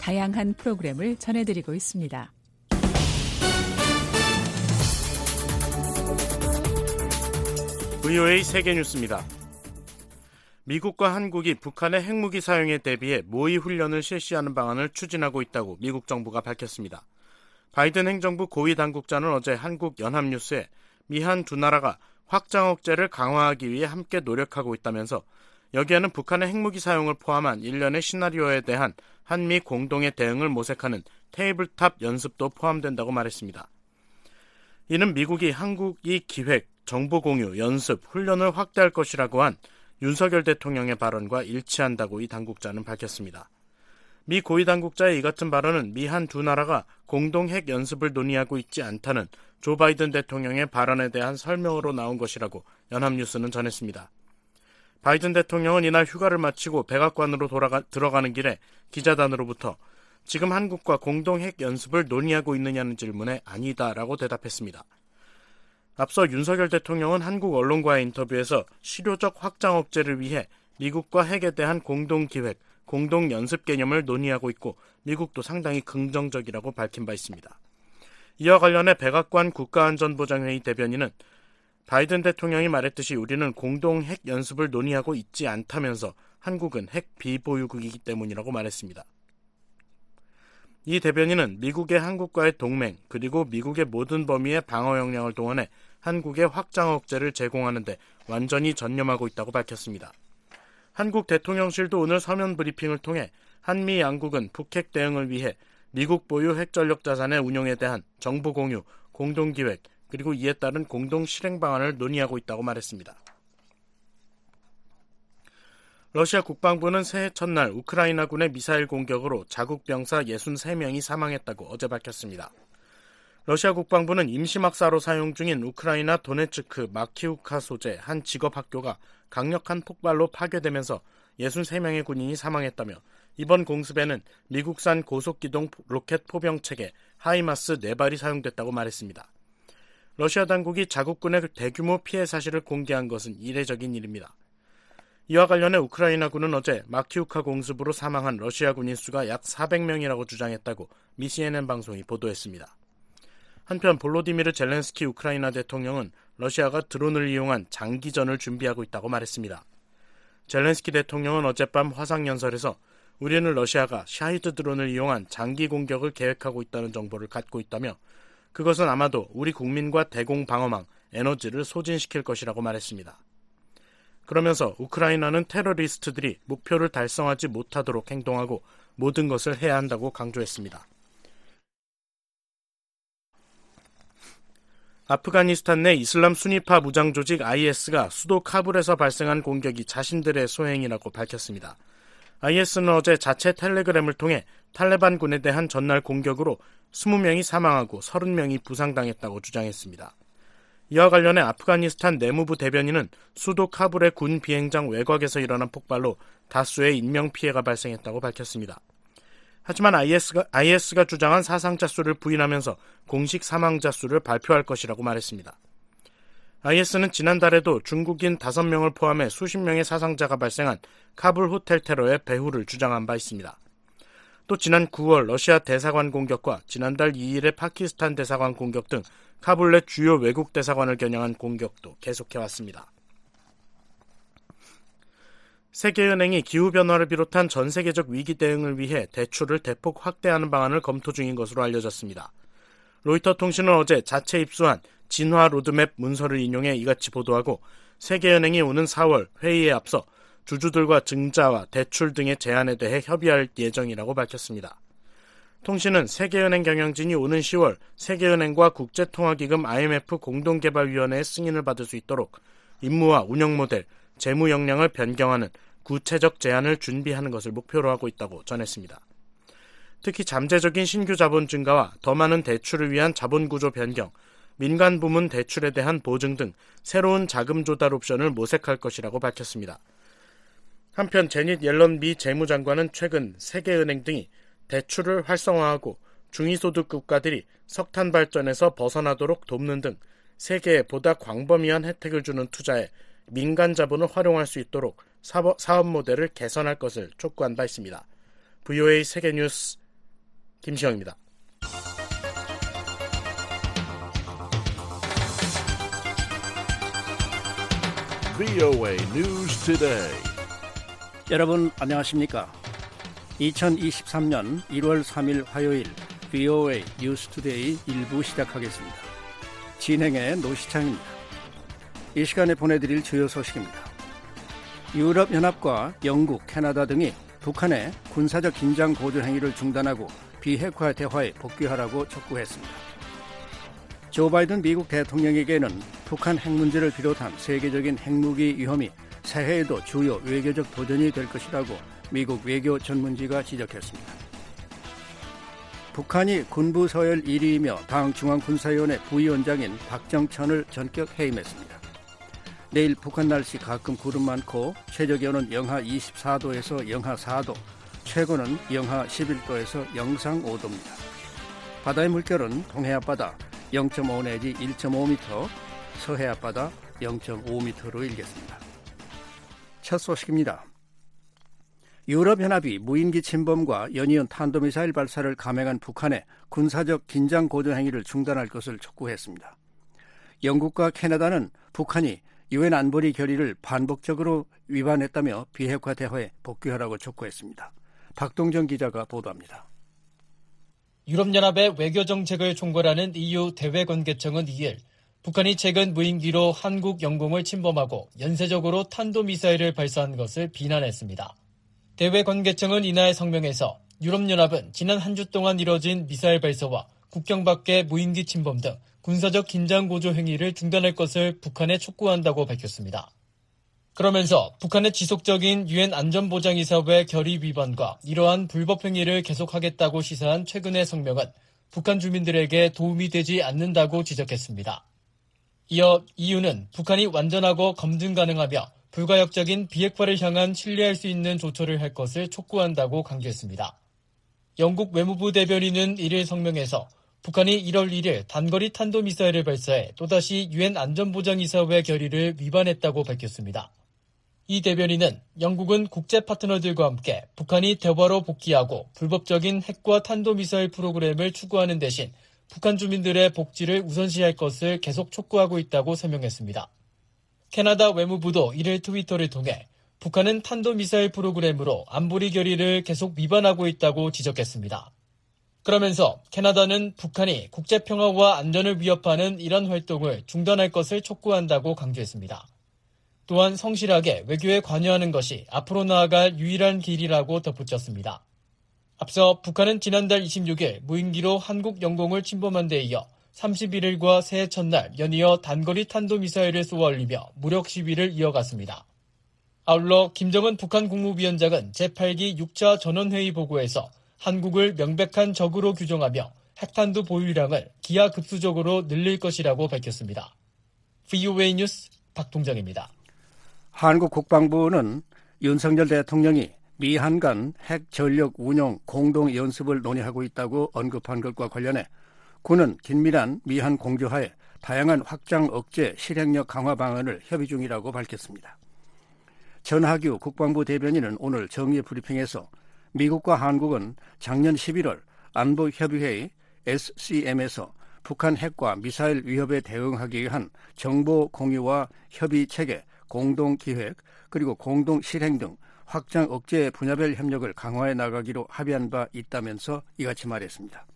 다양한 프로그램을 전해드리고 있습니다. VOA 세계 뉴스입니다. 미국과 한국이 북한의 핵무기 사용에 대비해 모의 훈련을 실시하는 방안을 추진하고 있다고 미국 정부가 밝혔습니다. 바이든 행정부 고위 당국자는 어제 한국 연합뉴스에 미한 두 나라가 확장 억제를 강화하기 위해 함께 노력하고 있다면서 여기에는 북한의 핵무기 사용을 포함한 일련의 시나리오에 대한 한미 공동의 대응을 모색하는 tabletop 연습도 포함된다고 말했습니다. 이는 미국과 한국이 기획, 정보 공유, 연습, 훈련을 확대할 것이라고 한 윤석열 대통령의 발언과 일치한다고 이 당국자는 밝혔습니다. 미 고위 당국자의 이 같은 발언은 미 한 두 나라가 공동 핵 연습을 논의하고 있지 않다는 조 바이든 대통령의 발언에 대한 설명으로 나온 것이라고 연합뉴스는 전했습니다. 바이든 대통령은 이날 휴가를 마치고 백악관으로 돌아가, 들어가는 길에 기자단으로부터 지금 한국과 공동 핵 연습을 논의하고 있느냐는 질문에 아니다라고 대답했습니다. 앞서 윤석열 대통령은 한국 언론과의 인터뷰에서 실효적 확장 억제를 위해 미국과 핵에 대한 공동 기획, 공동 연습 개념을 논의하고 있고 미국도 상당히 긍정적이라고 밝힌 바 있습니다. 이와 관련해 백악관 국가안전보장회의 대변인은 바이든 대통령이 말했듯이 우리는 공동 핵 연습을 논의하고 있지 않다면서 한국은 핵 비보유국이기 때문이라고 말했습니다. 이 대변인은 미국의 한국과의 동맹 그리고 미국의 모든 범위의 방어 역량을 동원해 한국의 확장 억제를 제공하는데 완전히 전념하고 있다고 밝혔습니다. 한국 대통령실도 오늘 서면 브리핑을 통해 한미 양국은 북핵 대응을 위해 미국 보유 핵전력 자산의 운용에 대한 정보 공유, 공동 기획, 그리고 이에 따른 공동 실행 방안을 논의하고 있다고 말했습니다. 러시아 국방부는 새해 첫날 우크라이나군의 미사일 공격으로 자국 병사 63명이 사망했다고 어제 밝혔습니다. 러시아 국방부는 임시막사로 사용 중인 우크라이나 도네츠크 마키우카 소재 한 직업학교가 강력한 폭발로 파괴되면서 63명의 군인이 사망했다며 이번 공습에는 미국산 고속기동 로켓 포병 체계 하이마스 4발이 사용됐다고 말했습니다. 러시아 당국이 자국군의 대규모 피해 사실을 공개한 것은 이례적인 일입니다. 이와 관련해 우크라이나군은 어제 마키우카 공습으로 사망한 러시아 군인 수가 약 400명이라고 주장했다고 미 CNN 방송이 보도했습니다. 한편 볼로디미르 젤렌스키 우크라이나 대통령은 러시아가 드론을 이용한 장기전을 준비하고 있다고 말했습니다. 젤렌스키 대통령은 어젯밤 화상연설에서 우리는 러시아가 샤헤드 드론을 이용한 장기 공격을 계획하고 있다는 정보를 갖고 있다며 그것은 아마도 우리 국민과 대공 방어망, 에너지를 소진시킬 것이라고 말했습니다. 그러면서 우크라이나는 테러리스트들이 목표를 달성하지 못하도록 행동하고 모든 것을 해야 한다고 강조했습니다. 아프가니스탄 내 이슬람 수니파 무장 조직 IS가 수도 카불에서 발생한 공격이 자신들의 소행이라고 밝혔습니다. IS는 어제 자체 텔레그램을 통해 탈레반군에 대한 전날 공격으로 20명이 사망하고 30명이 부상당했다고 주장했습니다. 이와 관련해 아프가니스탄 내무부 대변인은 수도 카불의 군 비행장 외곽에서 일어난 폭발로 다수의 인명피해가 발생했다고 밝혔습니다. 하지만 IS가, IS가 주장한 사상자 수를 부인하면서 공식 사망자 수를 발표할 것이라고 말했습니다. IS는 지난달에도 중국인 5명을 포함해 수십 명의 사상자가 발생한 카불 호텔 테러의 배후를 주장한 바 있습니다. 또 지난 9월 러시아 대사관 공격과 지난달 2일의 파키스탄 대사관 공격 등 카불 내 주요 외국 대사관을 겨냥한 공격도 계속해왔습니다. 세계은행이 기후변화를 비롯한 전 세계적 위기 대응을 위해 대출을 대폭 확대하는 방안을 검토 중인 것으로 알려졌습니다. 로이터 통신은 어제 자체 입수한 진화 로드맵 문서를 인용해 이같이 보도하고 세계은행이 오는 4월 회의에 앞서 주주들과 증자와 대출 등의 제안에 대해 협의할 예정이라고 밝혔습니다. 통신은 세계은행 경영진이 오는 10월 세계은행과 국제통화기금 IMF 공동개발위원회의 승인을 받을 수 있도록 임무와 운영 모델, 재무 역량을 변경하는 구체적 제안을 준비하는 것을 목표로 하고 있다고 전했습니다. 특히 잠재적인 신규 자본 증가와 더 많은 대출을 위한 자본 구조 변경, 민간 부문 대출에 대한 보증 등 새로운 자금 조달 옵션을 모색할 것이라고 밝혔습니다. 한편 제닛 옐런 미 재무장관은 최근 세계은행 등이 대출을 활성화하고 중위소득 국가들이 석탄 발전에서 벗어나도록 돕는 등 세계에 보다 광범위한 혜택을 주는 투자에 민간 자본을 활용할 수 있도록 사업 모델을 개선할 것을 촉구한 바 있습니다. VOA 세계뉴스 김시영입니다. VOA News Today. 여러분 안녕하십니까? 2023년 1월 3일 화요일 VOA 뉴스투데이 1부 시작하겠습니다. 진행의 노시창입니다. 이 시간에 보내드릴 주요 소식입니다. 유럽연합과 영국, 캐나다 등이 북한의 군사적 긴장 고조 행위를 중단하고 비핵화 대화에 복귀하라고 촉구했습니다. 조 바이든 미국 대통령에게는 북한 핵 문제를 비롯한 세계적인 핵무기 위험이 새해에도 주요 외교적 도전이 될 것이라고 미국 외교 전문지가 지적했습니다. 북한이 군부 서열 1위이며 당 중앙군사위원회 부위원장인 박정천을 전격 해임했습니다. 내일 북한 날씨 가끔 구름 많고 최저 기온은 영하 24도에서 영하 4도, 최고는 영하 11도에서 영상 5도입니다. 바다의 물결은 동해 앞바다 0.5 내지 1.5m, 서해 앞바다 0.5m로 일겠습니다. 첫 소식입니다. 유럽연합이 무인기 침범과 연이은 탄도미사일 발사를 감행한 북한의 군사적 긴장 고조 행위를 중단할 것을 촉구했습니다. 영국과 캐나다는 북한이 유엔 안보리 결의를 반복적으로 위반했다며 비핵화 대화에 복귀하라고 촉구했습니다. 박동정 기자가 보도합니다. 유럽연합의 외교 정책을 총괄하는 EU 대외관계청은 2일 북한이 최근 무인기로 한국 영공을 침범하고 연쇄적으로 탄도미사일을 발사한 것을 비난했습니다. 대외 관계청은 이날 성명에서 유럽연합은 지난 한 주 동안 이뤄진 미사일 발사와 국경 밖의 무인기 침범 등 군사적 긴장 고조 행위를 중단할 것을 북한에 촉구한다고 밝혔습니다. 그러면서 북한의 지속적인 유엔 안전보장이사회 결의 위반과 이러한 불법 행위를 계속하겠다고 시사한 최근의 성명은 북한 주민들에게 도움이 되지 않는다고 지적했습니다. 이어 EU는 북한이 완전하고 검증 가능하며 불가역적인 비핵화를 향한 신뢰할 수 있는 조처를 할 것을 촉구한다고 강조했습니다. 영국 외무부 대변인은 1일 성명에서 북한이 1월 1일 단거리 탄도미사일을 발사해 또다시 유엔 안전보장이사회 결의를 위반했다고 밝혔습니다. 이 대변인은 영국은 국제 파트너들과 함께 북한이 대화로 복귀하고 불법적인 핵과 탄도미사일 프로그램을 추구하는 대신 북한 주민들의 복지를 우선시할 것을 계속 촉구하고 있다고 설명했습니다. 캐나다 외무부도 이를 트위터를 통해 북한은 탄도미사일 프로그램으로 안보리 결의를 계속 위반하고 있다고 지적했습니다. 그러면서 캐나다는 북한이 국제평화와 안전을 위협하는 이런 활동을 중단할 것을 촉구한다고 강조했습니다. 또한 성실하게 외교에 관여하는 것이 앞으로 나아갈 유일한 길이라고 덧붙였습니다. 앞서 북한은 지난달 26일 무인기로 한국 영공을 침범한 데 이어 31일과 새해 첫날 연이어 단거리 탄도미사일을 쏘아올리며 무력 시위를 이어갔습니다. 아울러 김정은 북한 국무위원장은 제8기 6차 전원회의 보고에서 한국을 명백한 적으로 규정하며 핵탄두 보유량을 기하급수적으로 늘릴 것이라고 밝혔습니다. VOA 뉴스 박동정입니다. 한국 국방부는 윤석열 대통령이 미 한 간 핵 전력 운용 공동 연습을 논의하고 있다고 언급한 것과 관련해 군은 긴밀한 미한 공조하에 다양한 확장 억제 실행력 강화 방안을 협의 중이라고 밝혔습니다. 전하규 국방부 대변인은 오늘 정례 브리핑에서 미국과 한국은 작년 11월 안보협의회의 SCM에서 북한 핵과 미사일 위협에 대응하기 위한 정보 공유와 협의 체계 공동 기획 그리고 공동 실행 등 확장 억제 분야별 협력을 강화해 나가기로 합의한 바 있다면서 이같이 말했습니다.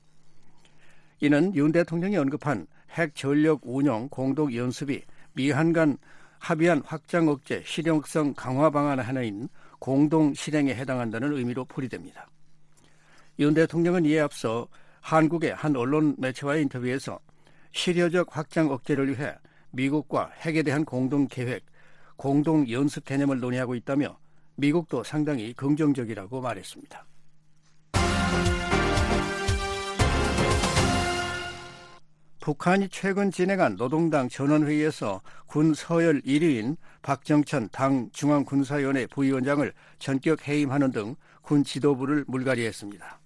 이는 윤 대통령이 언급한 핵 전력 운영 공동 연습이 미한 간 합의한 확장 억제 실용성 강화 방안 하나인 공동 실행에 해당한다는 의미로 풀이됩니다. 윤 대통령은 이에 앞서 한국의 한 언론 매체와의 인터뷰에서 실효적 확장 억제를 위해 미국과 핵에 대한 공동 계획, 공동 연습 개념을 논의하고 있다며 미국도 상당히 긍정적이라고 말했습니다. 북한이 최근 진행한 노동당 전원회의에서 군 서열 1위인 박정천 당 중앙군사위원회 부위원장을 전격 해임하는 등 군 지도부를 물갈이했습니다.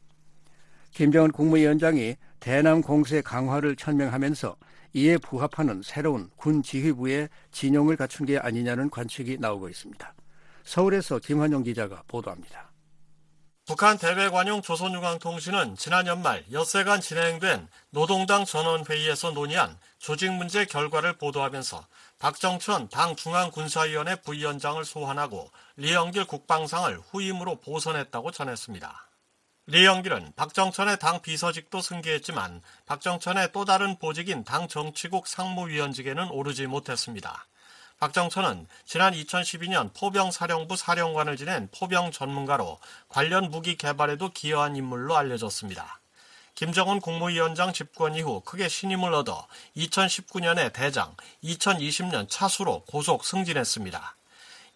김정은 국무위원장이 대남 공세 강화를 천명하면서 이에 부합하는 새로운 군 지휘부의 진용을 갖춘 게 아니냐는 관측이 나오고 있습니다. 서울에서 김환영 기자가 보도합니다. 북한 대외관용 조선중앙통신은 지난 연말 엿새간 진행된 노동당 전원회의에서 논의한 조직 문제 결과를 보도하면서 박정천 당 중앙군사위원회 부위원장을 소환하고 리영길 국방상을 후임으로 보선했다고 전했습니다. 리영길은 박정천의 당 비서직도 승계했지만 박정천의 또 다른 보직인 당 정치국 상무위원직에는 오르지 못했습니다. 박정천은 지난 2012년 포병사령부 사령관을 지낸 포병 전문가로 관련 무기 개발에도 기여한 인물로 알려졌습니다. 김정은 국무위원장 집권 이후 크게 신임을 얻어 2019년에 대장, 2020년 차수로 고속 승진했습니다.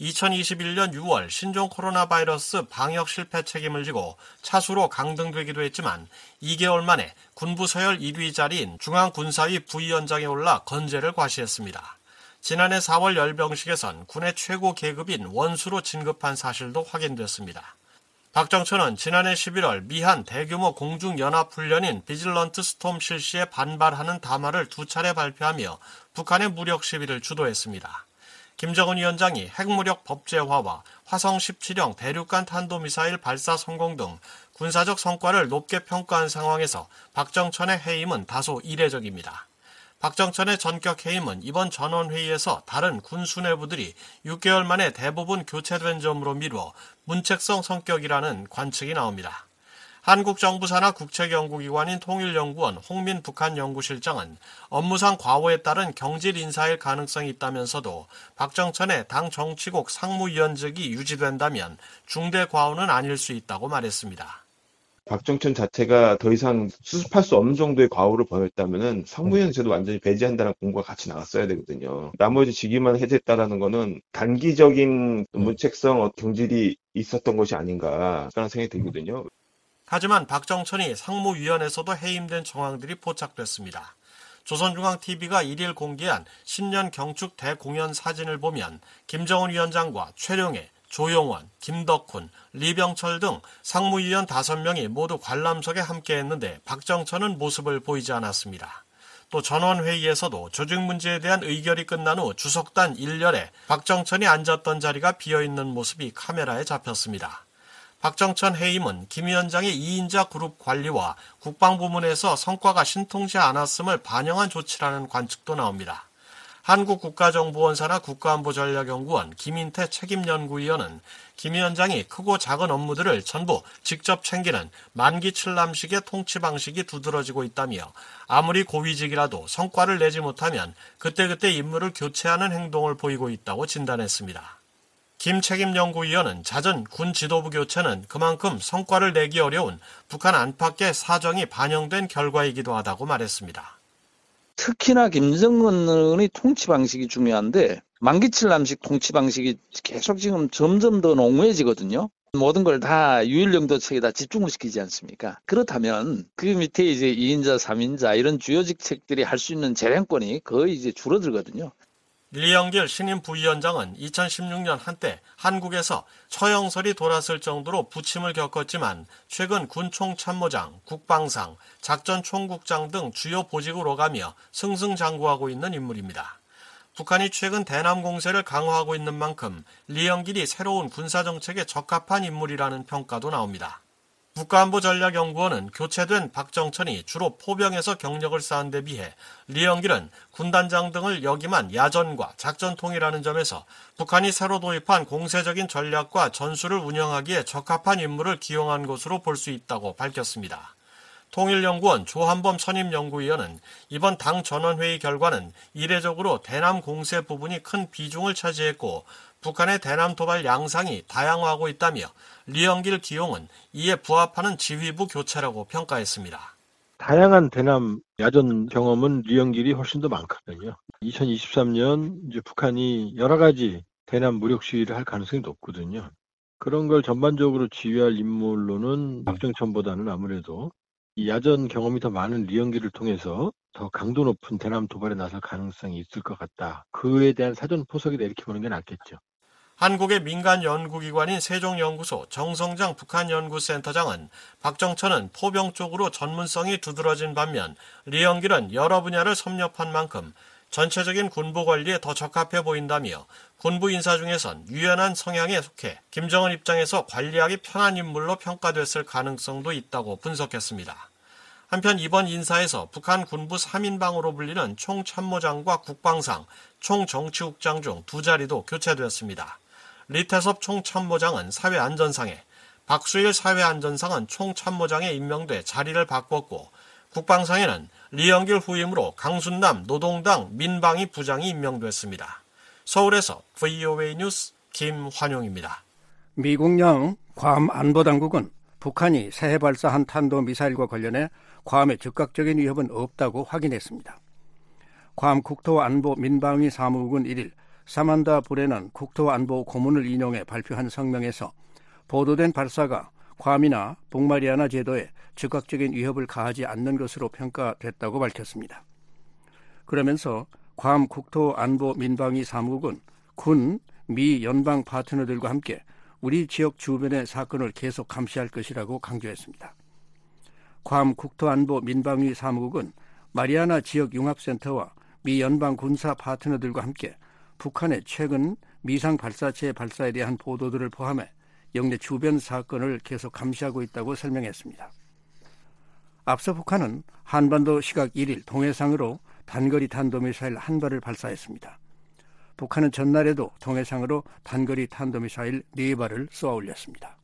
2021년 6월 신종 코로나 바이러스 방역 실패 책임을 지고 차수로 강등되기도 했지만 2개월 만에 군부 서열 1위 자리인 중앙군사위 부위원장에 올라 건재를 과시했습니다. 지난해 4월 열병식에선 군의 최고 계급인 원수로 진급한 사실도 확인됐습니다. 박정천은 지난해 11월 미한 대규모 공중연합훈련인 비질런트 스톰 실시에 반발하는 담화를 두 차례 발표하며 북한의 무력 시위를 주도했습니다. 김정은 위원장이 핵무력 법제화와 화성 17형 대륙간 탄도미사일 발사 성공 등 군사적 성과를 높게 평가한 상황에서 박정천의 해임은 다소 이례적입니다. 박정천의 전격 해임은 이번 전원회의에서 다른 군 수뇌부들이 6개월 만에 대부분 교체된 점으로 미루어 문책성 성격이라는 관측이 나옵니다. 한국 정부 산하 국책 연구기관인 통일연구원 홍민 북한 연구실장은 업무상 과오에 따른 경질 인사일 가능성이 있다면서도 박정천의 당 정치국 상무위원직이 유지된다면 중대 과오는 아닐 수 있다고 말했습니다. 박정천 자체가 더 이상 수습할 수 없는 정도의 과오를 벌였다면은 상무위원 제도 완전히 배제한다는 공고가 같이 나왔어야 되거든요. 나머지 직위만 해제했다라는 거는 단기적인 문책성 경질이 있었던 것이 아닌가 라는 생각이 들거든요. 하지만 박정천이 상무위원회에서도 해임된 정황들이 포착됐습니다. 조선중앙TV가 1일 공개한 신년 경축 대공연 사진을 보면 김정은 위원장과 최룡해, 조용원, 김덕훈, 리병철 등 상무위원 5명이 모두 관람석에 함께했는데 박정천은 모습을 보이지 않았습니다. 또 전원회의에서도 조직 문제에 대한 의결이 끝난 후 주석단 1열에 박정천이 앉았던 자리가 비어있는 모습이 카메라에 잡혔습니다. 박정천 해임은 김 위원장의 2인자 그룹 관리와 국방부문에서 성과가 신통치 않았음을 반영한 조치라는 관측도 나옵니다. 한국국가정보원사나 국가안보전략연구원 김인태 책임연구위원은 김 위원장이 크고 작은 업무들을 전부 직접 챙기는 만기 칠남식의 통치 방식이 두드러지고 있다며 아무리 고위직이라도 성과를 내지 못하면 그때그때 임무를 교체하는 행동을 보이고 있다고 진단했습니다. 김 책임연구위원은 잦은 군 지도부 교체는 그만큼 성과를 내기 어려운 북한 안팎의 사정이 반영된 결과이기도 하다고 말했습니다. 특히나 김정은의 통치 방식이 중요한데 만기칠 남식 통치 방식이 계속 지금 점점 더 농후해지거든요. 모든 걸 다 유일영도책에다 집중을 시키지 않습니까? 그렇다면 그 밑에 이제 2인자, 3인자 이런 주요 직 책들이 할 수 있는 재량권이 거의 이제 줄어들거든요. 리영길 신임 부위원장은 2016년 한때 한국에서 처형설이 돌았을 정도로 부침을 겪었지만 최근 군총참모장, 국방상, 작전총국장 등 주요 보직을 오가며 승승장구하고 있는 인물입니다. 북한이 최근 대남 공세를 강화하고 있는 만큼 리영길이 새로운 군사정책에 적합한 인물이라는 평가도 나옵니다. 국가안보전략연구원은 교체된 박정천이 주로 포병에서 경력을 쌓은 데 비해 리영길은 군단장 등을 역임한 야전과 작전통이라는 점에서 북한이 새로 도입한 공세적인 전략과 전술을 운영하기에 적합한 인물을 기용한 것으로 볼 수 있다고 밝혔습니다. 통일연구원 조한범 선임연구위원은 이번 당 전원회의 결과는 이례적으로 대남 공세 부분이 큰 비중을 차지했고 북한의 대남 도발 양상이 다양화하고 있다며 리영길 기용은 이에 부합하는 지휘부 교체라고 평가했습니다. 다양한 대남 야전 경험은 리영길이 훨씬 더 많거든요. 2023년 이제 북한이 여러 가지 대남 무력 시위를 할 가능성이 높거든요. 그런 걸 전반적으로 지휘할 인물로는 박정천보다는 아무래도 이 야전 경험이 더 많은 리영기를 통해서 더 강도 높은 대남 도발에 나설 가능성이 있을 것 같다. 그에 대한 사전 포석이다 이렇게 보는 게 낫겠죠. 한국의 민간 연구기관인 세종연구소 정성장 북한연구센터장은 박정천은 포병 쪽으로 전문성이 두드러진 반면 리영길은 여러 분야를 섭렵한 만큼 전체적인 군부 관리에 더 적합해 보인다며 군부 인사 중에선 유연한 성향에 속해 김정은 입장에서 관리하기 편한 인물로 평가됐을 가능성도 있다고 분석했습니다. 한편 이번 인사에서 북한 군부 3인방으로 불리는 총참모장과 국방상, 총정치국장 중 두 자리도 교체되었습니다. 리태섭 총참모장은 사회안전상에, 박수일 사회안전상은 총참모장에 임명돼 자리를 바꿨고 국방상에는 리영길 후임으로 강순남 노동당 민방위 부장이 임명됐습니다. 서울에서 VOA 뉴스 김환용입니다. 미국령 괌 안보당국은 북한이 새해 발사한 탄도미사일과 관련해 괌에 즉각적인 위협은 없다고 확인했습니다. 괌 국토안보 민방위 사무국은 1일 사만다 브레넌 국토안보 고문을 인용해 발표한 성명에서 보도된 발사가 괌이나 북마리아나 제도에 즉각적인 위협을 가하지 않는 것으로 평가됐다고 밝혔습니다. 그러면서 괌 국토안보 민방위 사무국은 군, 미 연방 파트너들과 함께 우리 지역 주변의 사건을 계속 감시할 것이라고 강조했습니다. 괌 국토안보 민방위 사무국은 마리아나 지역 융합센터와 미 연방 군사 파트너들과 함께 북한의 최근 미상 발사체 발사에 대한 보도들을 포함해 영내 주변 사건을 계속 감시하고 있다고 설명했습니다. 앞서 북한은 한반도 시각 1일 동해상으로 단거리 탄도미사일 한 발을 발사했습니다. 북한은 전날에도 동해상으로 단거리 탄도미사일 4발을 쏘아 올렸습니다.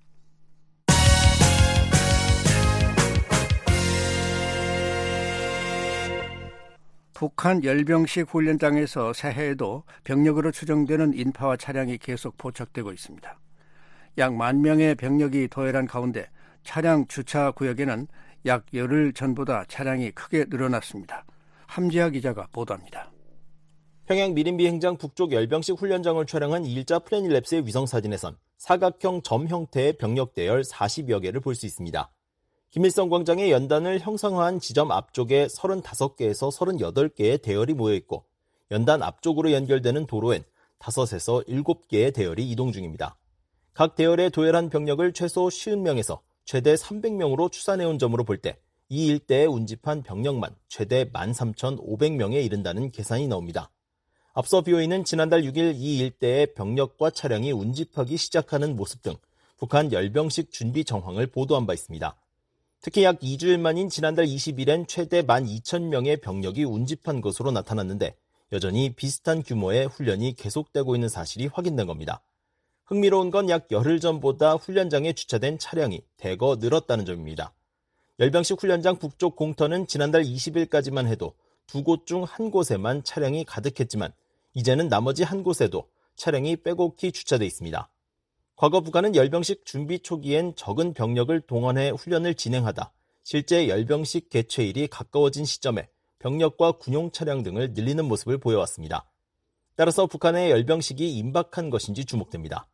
북한 열병식 훈련장에서 새해에도 병력으로 추정되는 인파와 차량이 계속 포착되고 있습니다. 약 만 명의 병력이 도열한 가운데 차량 주차 구역에는 약 열흘 전보다 차량이 크게 늘어났습니다. 함지아 기자가 보도합니다. 평양 미림비 행장 북쪽 열병식 훈련장을 촬영한 2일자 플래닛랩스의 위성 사진에선 사각형 점 형태의 병력 대열 40여 개를 볼 수 있습니다. 김일성 광장의 연단을 형상화한 지점 앞쪽에 35개에서 38개의 대열이 모여 있고 연단 앞쪽으로 연결되는 도로엔 5에서 7개의 대열이 이동 중입니다. 각 대열에 도열한 병력을 최소 50명에서 최대 300명으로 추산해온 점으로 볼 때 이 일대에 운집한 병력만 최대 13,500명에 이른다는 계산이 나옵니다. 앞서 BOE는 지난달 6일 이 일대의 병력과 차량이 운집하기 시작하는 모습 등 북한 열병식 준비 정황을 보도한 바 있습니다. 특히 약 2주일 만인 지난달 20일엔 최대 12,000명의 병력이 운집한 것으로 나타났는데 여전히 비슷한 규모의 훈련이 계속되고 있는 사실이 확인된 겁니다. 흥미로운 건 약 열흘 전보다 훈련장에 주차된 차량이 대거 늘었다는 점입니다. 열병식 훈련장 북쪽 공터는 지난달 20일까지만 해도 두 곳 중 한 곳에만 차량이 가득했지만 이제는 나머지 한 곳에도 차량이 빼곡히 주차돼 있습니다. 과거 북한은 열병식 준비 초기엔 적은 병력을 동원해 훈련을 진행하다 실제 열병식 개최일이 가까워진 시점에 병력과 군용 차량 등을 늘리는 모습을 보여왔습니다. 따라서 북한의 열병식이 임박한 것인지 주목됩니다.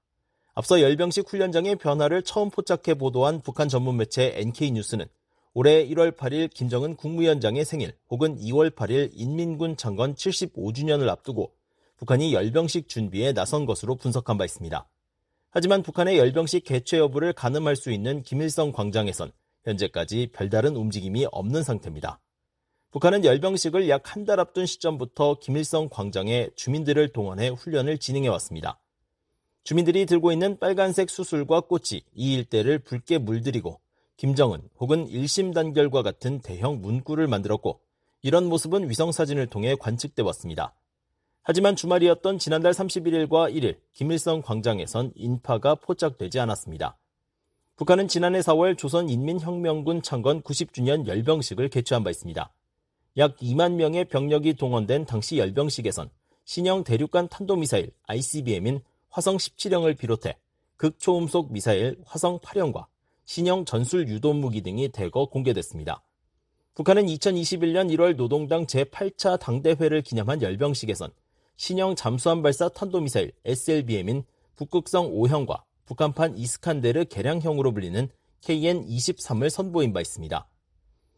앞서 열병식 훈련장의 변화를 처음 포착해 보도한 북한 전문 매체 NK뉴스는 올해 1월 8일 김정은 국무위원장의 생일 혹은 2월 8일 인민군 창건 75주년을 앞두고 북한이 열병식 준비에 나선 것으로 분석한 바 있습니다. 하지만 북한의 열병식 개최 여부를 가늠할 수 있는 김일성 광장에선 현재까지 별다른 움직임이 없는 상태입니다. 북한은 열병식을 약 한 달 앞둔 시점부터 김일성 광장에 주민들을 동원해 훈련을 진행해 왔습니다. 주민들이 들고 있는 빨간색 수술과 꽃이 이 일대를 붉게 물들이고 김정은 혹은 일심 단결과 같은 대형 문구를 만들었고 이런 모습은 위성 사진을 통해 관측돼 왔습니다. 하지만 주말이었던 지난달 31일과 1일 김일성 광장에선 인파가 포착되지 않았습니다. 북한은 지난해 4월 조선인민혁명군 창건 90주년 열병식을 개최한 바 있습니다. 약 2만 명의 병력이 동원된 당시 열병식에선 신형 대륙간 탄도미사일 ICBM인 화성 17형을 비롯해 극초음속 미사일 화성 8형과 신형 전술 유도무기 등이 대거 공개됐습니다. 북한은 2021년 1월 노동당 제8차 당대회를 기념한 열병식에선 신형 잠수함 발사 탄도미사일 SLBM인 북극성 5형과 북한판 이스칸데르 개량형으로 불리는 KN-23을 선보인 바 있습니다.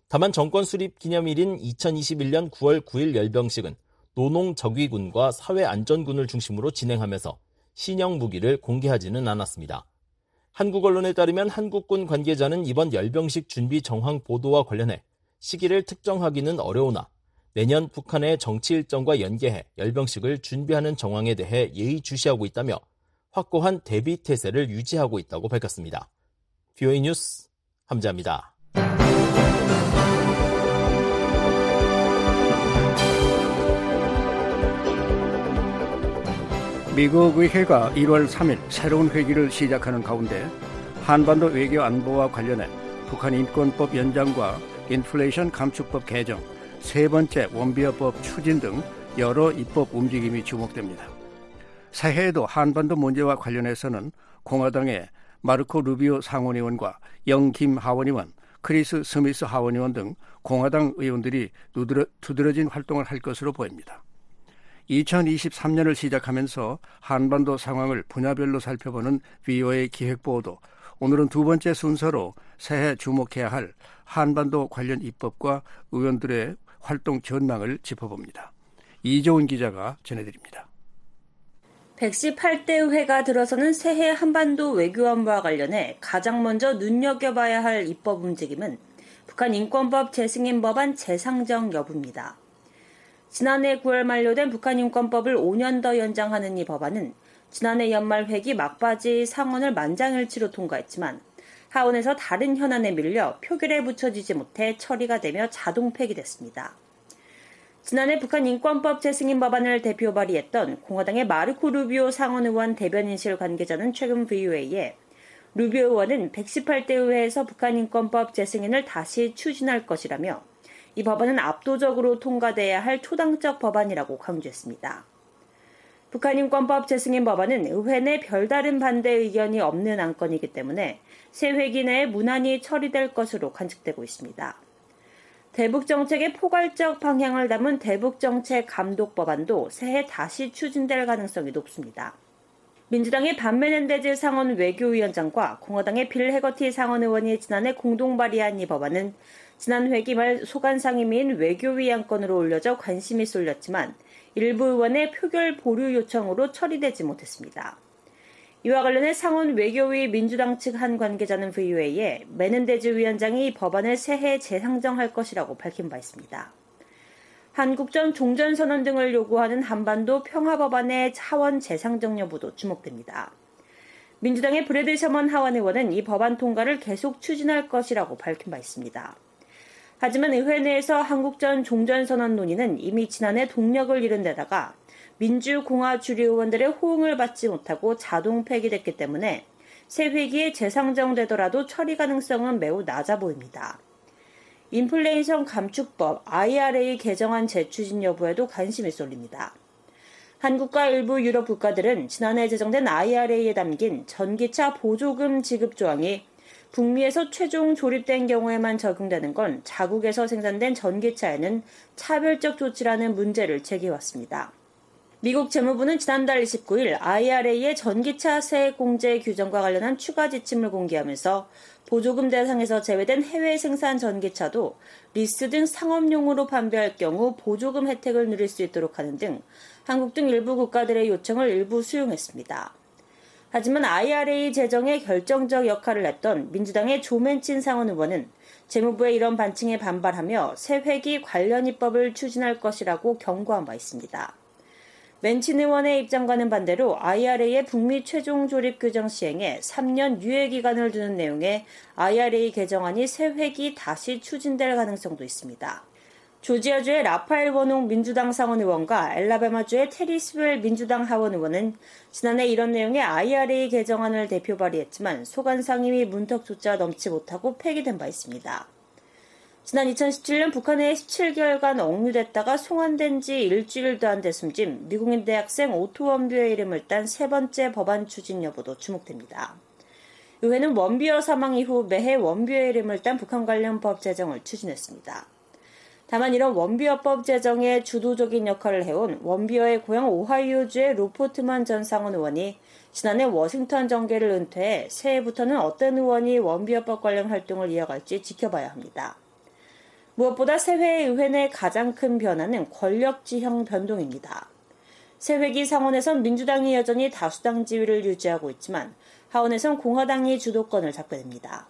다만 정권 수립 기념일인 2021년 9월 9일 열병식은 노농 적위군과 사회안전군을 중심으로 진행하면서 신형 무기를 공개하지는 않았습니다. 한국 언론에 따르면 한국군 관계자는 이번 열병식 준비 정황 보도와 관련해 시기를 특정하기는 어려우나 내년 북한의 정치 일정과 연계해 열병식을 준비하는 정황에 대해 예의주시하고 있다며 확고한 대비 태세를 유지하고 있다고 밝혔습니다. 뷰이 뉴스 함자입니다. 미국 의회가 1월 3일 새로운 회기를 시작하는 가운데 한반도 외교 안보와 관련해 북한 인권법 연장과 인플레이션 감축법 개정, 세 번째 웜비어법 추진 등 여러 입법 움직임이 주목됩니다. 새해에도 한반도 문제와 관련해서는 공화당의 마르코 루비오 상원의원과 영 김 하원의원, 크리스 스미스 하원의원 등 공화당 의원들이 두드러 진 활동을 할 것으로 보입니다. 2023년을 시작하면서 한반도 상황을 분야별로 살펴보는 VOA 기획보도 오늘은 두 번째 순서로 새해 주목해야 할 한반도 관련 입법과 의원들의 활동 전망을 짚어봅니다. 이조은 기자가 전해드립니다. 118대 회가 들어서는 새해 한반도 외교안보와 관련해 가장 먼저 눈여겨봐야 할 입법 움직임은 북한 인권법 재승인 법안 재상정 여부입니다. 지난해 9월 만료된 북한 인권법을 5년 더 연장하는 이 법안은 지난해 연말 회기 막바지 상원을 만장일치로 통과했지만 하원에서 다른 현안에 밀려 표결에 붙여지지 못해 처리가 되며 자동 폐기됐습니다. 지난해 북한 인권법 재승인 법안을 대표 발의했던 공화당의 마르코 루비오 상원 의원 대변인실 관계자는 최근 VOA에 루비오 의원은 118대 의회에서 북한 인권법 재승인을 다시 추진할 것이라며 이 법안은 압도적으로 통과돼야 할 초당적 법안이라고 강조했습니다. 북한인권법 재승인 법안은 의회 내 별다른 반대 의견이 없는 안건이기 때문에 새 회기 내에 무난히 처리될 것으로 관측되고 있습니다. 대북 정책의 포괄적 방향을 담은 대북 정책 감독 법안도 새해 다시 추진될 가능성이 높습니다. 민주당의 반메넨데즈 상원 외교위원장과 공화당의 빌 해거티 상원 의원이 지난해 공동 발의한 이 법안은 지난 회기 말 소관 상임위인 외교위 안건으로 올려져 관심이 쏠렸지만 일부 의원의 표결 보류 요청으로 처리되지 못했습니다. 이와 관련해 상원 외교위 민주당 측 한 관계자는 VOA에 메넨데즈 위원장이 법안을 새해 재상정할 것이라고 밝힌 바 있습니다. 한국 전 종전선언 등을 요구하는 한반도 평화법안의 하원 재상정 여부도 주목됩니다. 민주당의 브래드 셔먼 하원 의원은 이 법안 통과를 계속 추진할 것이라고 밝힌 바 있습니다. 하지만 의회 내에서 한국 전 종전선언 논의는 이미 지난해 동력을 잃은 데다가 민주공화 주류 의원들의 호응을 받지 못하고 자동 폐기됐기 때문에 새 회기에 재상정되더라도 처리 가능성은 매우 낮아 보입니다. 인플레이션 감축법 IRA 개정안 재추진 여부에도 관심이 쏠립니다. 한국과 일부 유럽 국가들은 지난해 제정된 IRA에 담긴 전기차 보조금 지급 조항이 북미에서 최종 조립된 경우에만 적용되는 건 자국에서 생산된 전기차에는 차별적 조치라는 문제를 제기해왔습니다. 미국 재무부는 지난달 29일 IRA의 전기차 세액 공제 규정과 관련한 추가 지침을 공개하면서 보조금 대상에서 제외된 해외 생산 전기차도 리스 등 상업용으로 판매할 경우 보조금 혜택을 누릴 수 있도록 하는 등 한국 등 일부 국가들의 요청을 일부 수용했습니다. 하지만 IRA 제정에 결정적 역할을 했던 민주당의 조맨친 상원 의원은 재무부의 이런 반칭에 반발하며 새 회기 관련 입법을 추진할 것이라고 경고한 바 있습니다. 맨친 의원의 입장과는 반대로 IRA의 북미 최종 조립 규정 시행에 3년 유예 기간을 두는 내용의 IRA 개정안이 새 회기 다시 추진될 가능성도 있습니다. 조지아주의 라파엘 워녹 민주당 상원 의원과 앨라배마주의 테리 스웰 민주당 하원 의원은 지난해 이런 내용의 IRA 개정안을 대표 발의했지만 소관 상임위 문턱조차 넘지 못하고 폐기된 바 있습니다. 지난 2017년 북한에 17개월간 억류됐다가 송환된 지 일주일도 안 돼 숨진 미국인 대학생 오토 원뷰의 이름을 딴 세 번째 법안 추진 여부도 주목됩니다. 의회는 웜비어 사망 이후 매해 웜비어 이름을 딴 북한 관련 법 제정을 추진했습니다. 다만 이런 원비어법 제정에 주도적인 역할을 해온 원비어의 고향 오하이오주의 로포트만 전 상원 의원이 지난해 워싱턴 정계를 은퇴해 새해부터는 어떤 의원이 원비어법 관련 활동을 이어갈지 지켜봐야 합니다. 무엇보다 새해 의회 내 가장 큰 변화는 권력 지형 변동입니다. 새회기 상원에선 민주당이 여전히 다수당 지위를 유지하고 있지만 하원에선 공화당이 주도권을 잡게 됩니다.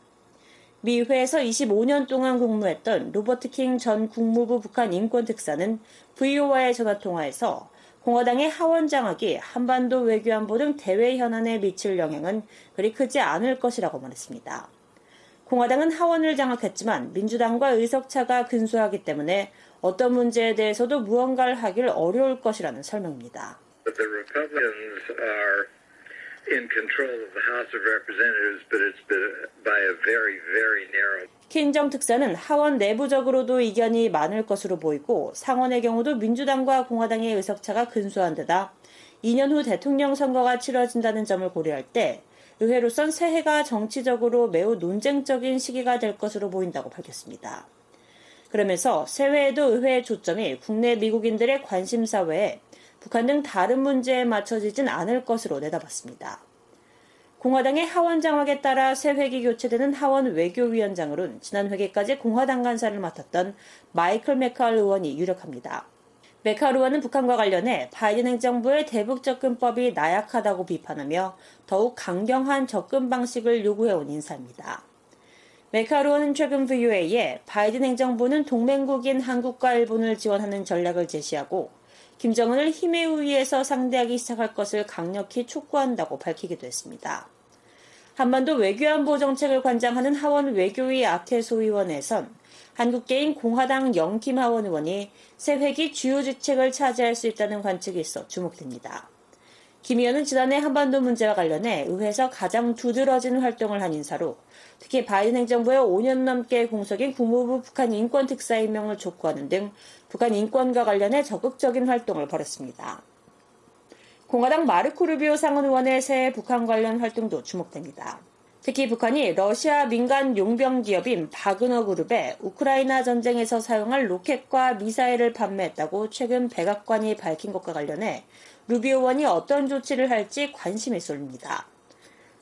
미 회에서 25년 동안 근무했던 로버트 킹 전 국무부 북한 인권특사는 VO와의 전화통화에서 공화당의 하원 장악이 한반도 외교안보 등 대외 현안에 미칠 영향은 그리 크지 않을 것이라고 말했습니다. 공화당은 하원을 장악했지만 민주당과 의석차가 근소하기 때문에 어떤 문제에 대해서도 무언가를 하길 어려울 것이라는 설명입니다. the House of 킨정 특사는 하원 내부적으로도 이견이 많을 것으로 보이고 상원의 경우도 민주당과 공화당의 의석차가 근소한 데다 2년 후 대통령 선거가 치러진다는 점을 고려할 때 의회로선 새해가 정치적으로 매우 논쟁적인 시기가 될 것으로 보인다고 밝혔습니다. 그러면서 새해에도 의회의 초점이 국내 미국인들의 관심사 외에 북한 등 다른 문제에 맞춰지진 않을 것으로 내다봤습니다. 공화당의 하원 장악에 따라 새 회기 교체되는 하원 외교위원장으로는 지난 회기까지 공화당 간사를 맡았던 마이클 메칼 의원이 유력합니다. 메칼 의원은 북한과 관련해 바이든 행정부의 대북 접근법이 나약하다고 비판하며 더욱 강경한 접근 방식을 요구해온 인사입니다. 메칼 의원은 최근 VOA에 바이든 행정부는 동맹국인 한국과 일본을 지원하는 전략을 제시하고 김정은을 힘에 의해서 상대하기 시작할 것을 강력히 촉구한다고 밝히기도 했습니다. 한반도 외교안보 정책을 관장하는 하원 외교위 아태소위원회에선 한국계인 공화당 영김 하원 의원이 새 회기 주요 주책을 차지할 수 있다는 관측이 있어 주목됩니다. 김 의원은 지난해 한반도 문제와 관련해 의회에서 가장 두드러진 활동을 한 인사로 특히 바이든 행정부의 5년 넘게 공석인 국무부 북한 인권 특사 임명을 촉구하는 등 북한 인권과 관련해 적극적인 활동을 벌였습니다. 공화당 마르코 루비오 상원 의원의 새 북한 관련 활동도 주목됩니다. 특히 북한이 러시아 민간 용병 기업인 바그너 그룹에 우크라이나 전쟁에서 사용할 로켓과 미사일을 판매했다고 최근 백악관이 밝힌 것과 관련해 루비오 의원이 어떤 조치를 할지 관심이 쏠립니다.